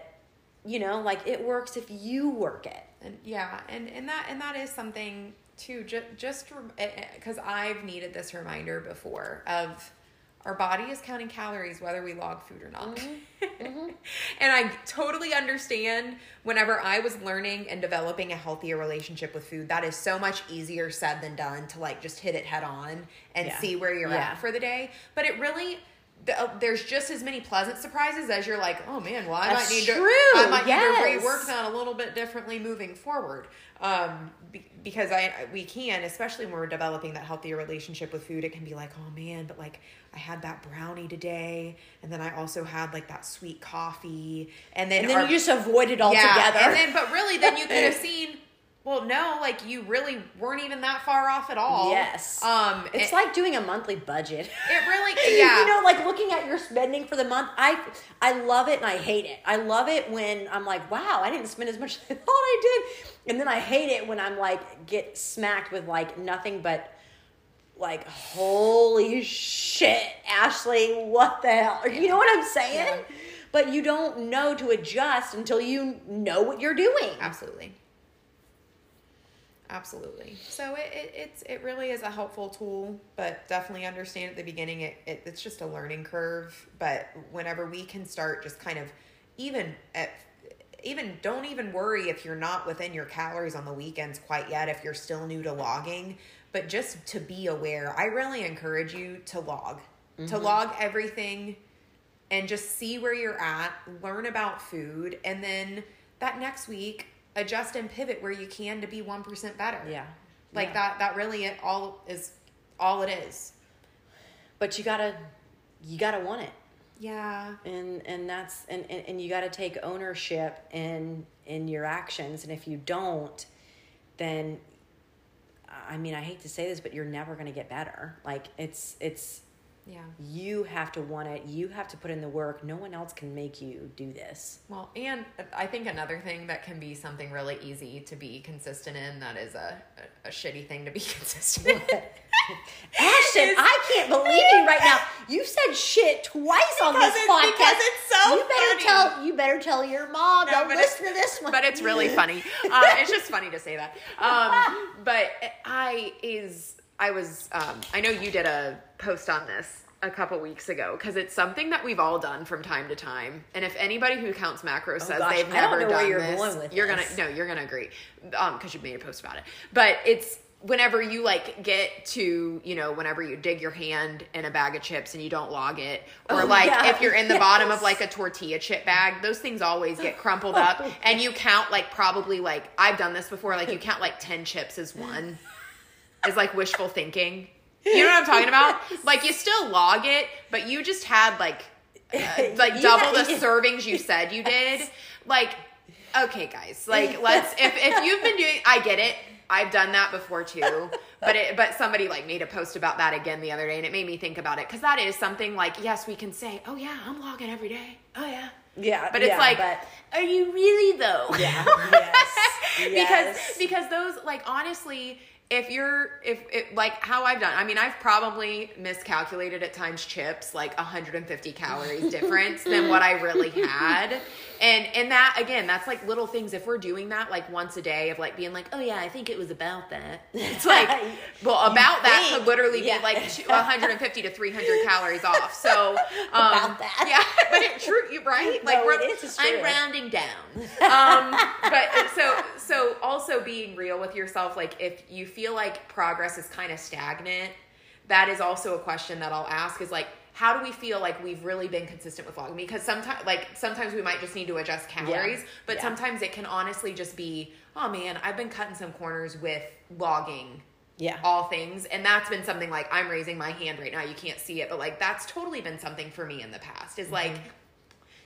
You know, like it works if you work it. And yeah, and and that and that is something too. Just just because eh, eh, I've needed this reminder before of our body is counting calories whether we log food or not. Mm-hmm. Mm-hmm. [LAUGHS] and I totally understand whenever I was learning and developing a healthier relationship with food, that is so much easier said than done to like just hit it head on and yeah. see where you're yeah. at for the day. But it really uh, there's just as many pleasant surprises as you're like, oh man, well I That's might need true. to I might yes. need to rework that a little bit differently moving forward. Um, be, because I we can, especially when we're developing that healthier relationship with food, it can be like, oh man, but like I had that brownie today, and then I also had like that sweet coffee, and then and then our, you just avoid it altogether. Yeah, and then but really, then you could have [LAUGHS] seen well, no, like you really weren't even that far off at all. Yes. Um, it's it, like doing a monthly budget. It really, [LAUGHS] yeah. you know, like looking at your spending for the month. I, I love it and I hate it. I love it when I'm like, wow, I didn't spend as much [LAUGHS] as I thought I did, and then I hate it when I'm like get smacked with like nothing but like holy shit ashley what the hell you know what i'm saying yeah. but you don't know to adjust until you know what you're doing absolutely absolutely. So it, it, it's it really is a helpful tool but definitely understand at the beginning it, it it's just a learning curve. But whenever we can start just kind of even at even don't even worry if you're not within your calories on the weekends quite yet if you're still new to logging but just to be aware i really encourage you to log. Mm-hmm. to log everything and just see where you're at learn about food and then that next week adjust and pivot where you can to be 1% better. Yeah. Like yeah. that that really it all is all it is. But you got to you got to want it. Yeah. And and that's and and, and you got to take ownership in in your actions and if you don't then I mean, I hate to say this, but you're never going to get better. Like it's it's yeah. You have to want it. You have to put in the work. No one else can make you do this. Well, and I think another thing that can be something really easy to be consistent in that is a, a, a shitty thing to be [LAUGHS] consistent in. [LAUGHS] Ashton, I can't believe you right now. You said shit twice on this podcast. Because it's so you better funny. tell you better tell your mom. No, Don't listen to this one. But it's really [LAUGHS] funny. Uh, it's just funny to say that. Um, but I is I was um, I know you did a post on this a couple weeks ago because it's something that we've all done from time to time. And if anybody who counts macros oh says gosh, they've never done you're this, you're gonna no, you're gonna agree um because you made a post about it. But it's whenever you like get to you know whenever you dig your hand in a bag of chips and you don't log it or oh, like yeah. if you're in the yes. bottom of like a tortilla chip bag those things always get crumpled [LAUGHS] up and you count like probably like i've done this before like you count like 10 chips as one is like wishful thinking you know what I'm talking about? [LAUGHS] Like you still log it, but you just had like uh, [LAUGHS] like double the servings you said you did. Like okay, guys, like let's if if you've been doing I get it. I've done that before too. But it but somebody like made a post about that again the other day and it made me think about it cuz that is something like yes, we can say, "Oh yeah, I'm logging every day." Oh yeah. Yeah. But it's yeah, like but... are you really though? Yeah. Yes. [LAUGHS] yes. because because those like honestly if you're if it like how I've done, I mean, I've probably miscalculated at times chips like 150 calories [LAUGHS] difference than what I really had. And and that again, that's like little things. If we're doing that like once a day of like being like, oh yeah, I think it was about that. [LAUGHS] It's like, [LAUGHS] well, about that could literally yeah. be like 150 to 300 [LAUGHS] calories off. So um, about that, yeah, but it's true, right? Like no, we're, I'm rounding down. Um, but so so also being real with yourself, like if you feel like progress is kind of stagnant, that is also a question that I'll ask. Is like how do we feel like we've really been consistent with logging? Because sometimes, like sometimes we might just need to adjust calories, yeah. but yeah. sometimes it can honestly just be, oh man, I've been cutting some corners with logging. Yeah. All things. And that's been something like I'm raising my hand right now. You can't see it, but like that's totally been something for me in the past. Is mm-hmm. like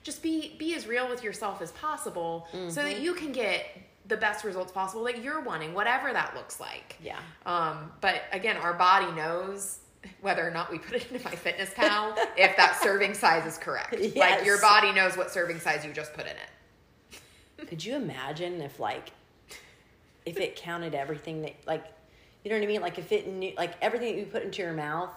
just be be as real with yourself as possible mm-hmm. so that mm-hmm. you can get the best results possible that you're wanting, whatever that looks like. Yeah. Um, but again, our body knows whether or not we put it into MyFitnessPal if that [LAUGHS] serving size is correct. Yes. Like your body knows what serving size you just put in it. Could you imagine if like if it counted everything that like you know what I mean? Like if it knew like everything that you put into your mouth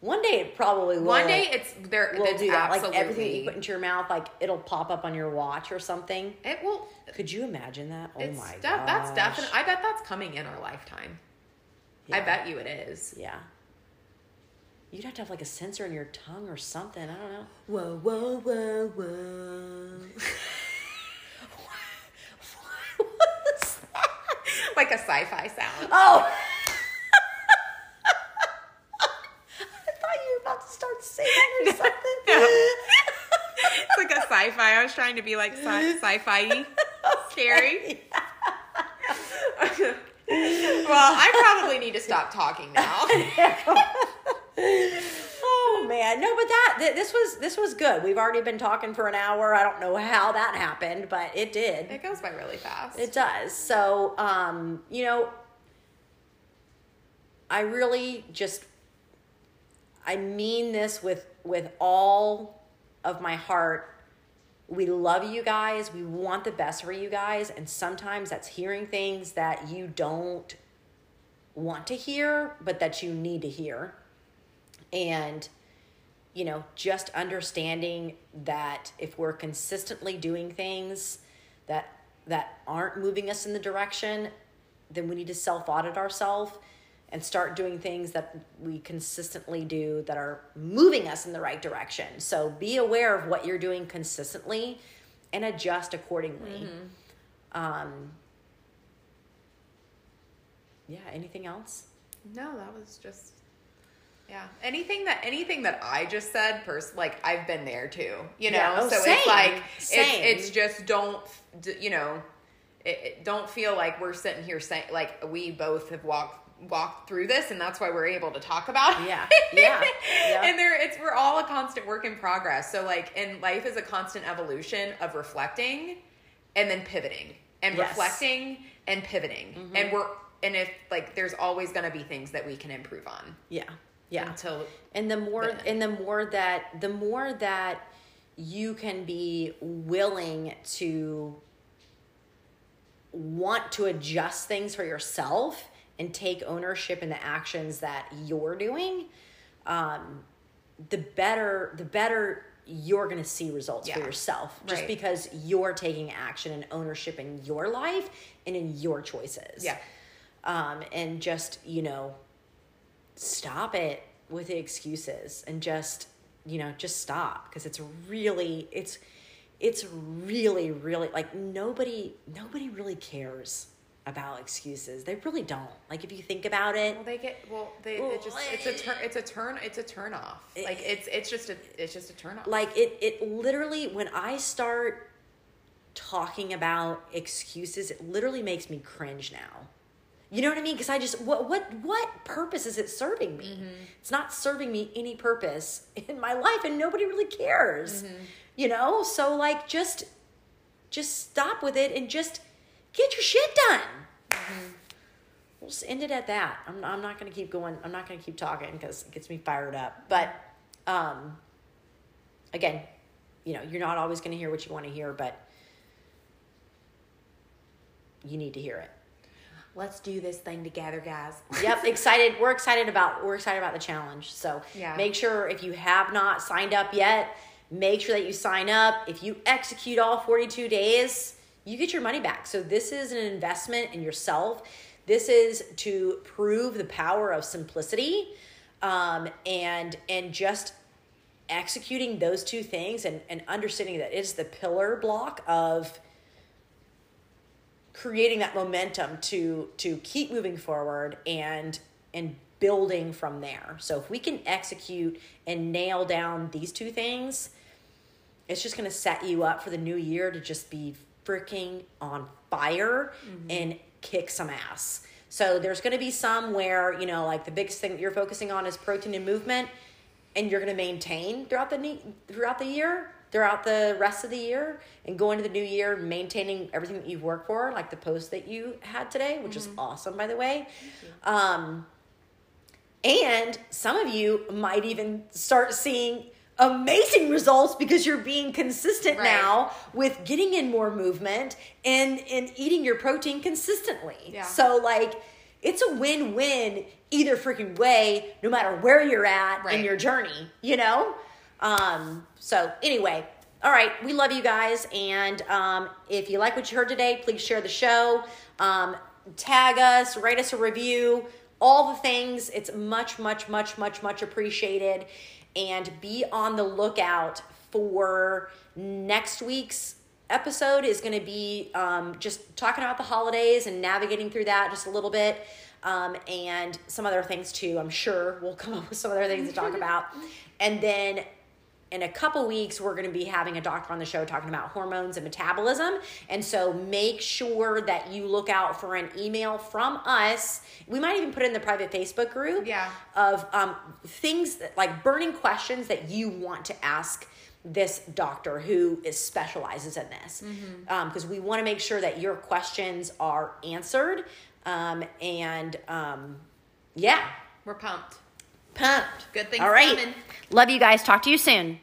One day it probably will. One day it's there. will it's do that. Like everything you put into your mouth, like it'll pop up on your watch or something. it will. Could you imagine that? Oh my god. that's definitely. I bet that's coming in our lifetime. I bet you it is. Yeah. You'd have to have like a sensor in your tongue or something. I don't know. Whoa, whoa, whoa, whoa. [LAUGHS] what was that? like a sci-fi sound. Oh. [LAUGHS] I thought you were about to start singing or something. [LAUGHS] It's like a sci-fi. I was trying to be like sci- sci-fi scary. well, I probably need to stop talking now. Oh man, no, but that th- this was this was good. We've already been talking for an hour. I don't know how that happened, but it did. It goes by really fast. It does. So, um, you know, I really just I mean this with with all of my heart. We love you guys. We want the best for you guys, and sometimes that's hearing things that you don't want to hear, but that you need to hear. And you know, just understanding that if we're consistently doing things that that aren't moving us in the direction, then we need to self-audit ourselves and start doing things that we consistently do that are moving us in the right direction. So be aware of what you're doing consistently and adjust accordingly. Um yeah, anything else? No, that was just yeah. Anything that anything that I just said, pers- like I've been there too. You know, Yeah. Oh, so same. it's like Same. it's it's just don't you know, it, it- don't feel like we're sitting here saying like we both have walked walked through this and that's why we're able to talk about it. Yeah. Yeah. Yeah. [LAUGHS] and there it's we're all a constant work in progress. So like and life is a constant evolution of reflecting and then pivoting and Yes. reflecting and pivoting. Mm-hmm. And we're and if like there's always going to be things that we can improve on Yeah. Yeah. until and the more the- and the more that the more that you can be willing to want to adjust things for yourself and take ownership in the actions that you're doing um, the better the better you're going to see results for yourself just Right. because you're taking action and ownership in your life and in your choices Yeah. um, and just you know stop it with the excuses and just you know just stop because it's really it's it's really really like nobody nobody really cares about excuses. They really don't. Like if you think about it well they get well they it just it's a turn it's a turn it's a turn off like it's it's just a it's just a turn off like it it literally when i start talking about excuses it literally makes me cringe now you know what i mean? Because i just what what what purpose is it serving me? Mm-hmm. It's not serving me any purpose [LAUGHS] in my life and nobody really cares mm-hmm. you know? So like just just stop with it and just get your shit done. Mm-hmm. We'll just end it at that. I'm, I'm not gonna keep going i'm not gonna keep talking because it gets me fired up. But um again, you know, you're not always going to hear what you want to hear, but you need to hear it. Let's do this thing together guys [LAUGHS] Yep, excited. We're excited about we're excited about the challenge. So Yeah. make sure if you have not signed up yet, make sure that you sign up. If you execute all 42 days, you get your money back. So this is an investment in yourself. This is to prove the power of simplicity, um, and and just executing those two things and, and understanding that it's the pillar block of creating that momentum to to keep moving forward and and building from there. So if we can execute and nail down these two things, it's just going to set you up for the new year to just be freaking on fire mm-hmm. and kick some ass. So there's going to be some where, you know, like the biggest thing that you're focusing on is protein and movement and you're going to maintain throughout the throughout the year, throughout the rest of the year and go into the new year maintaining everything that you've worked for, like the post that you had today, which is awesome by the way. Um and some of you might even start seeing amazing results because you're being consistent Right. now with getting in more movement and and eating your protein consistently. Yeah. So like it's a win-win either freaking way, no matter where you're at in your journey, you know? Um, so anyway, all right, we love you guys. And um, if you like what you heard today, please share the show. Um, tag us, write us a review, all the things. It's much, much, much, much, much appreciated. And be on the lookout for next week's episode is going to be um, just talking about the holidays and navigating through that just a little bit um, and some other things too i'm sure we'll come up with some other things to talk about [LAUGHS] and then in a couple weeks we're going to be having a doctor on the show talking about hormones and metabolism. And so make sure that you look out for an email from us. We might even put it in the private facebook group Yeah. of um, things that, like burning questions that you want to ask this doctor who is specializes in this. Because we want to make sure that your questions are answered um, and um, yeah. We're pumped pumped. Good things All right. Coming. Love you guys. Talk to you soon.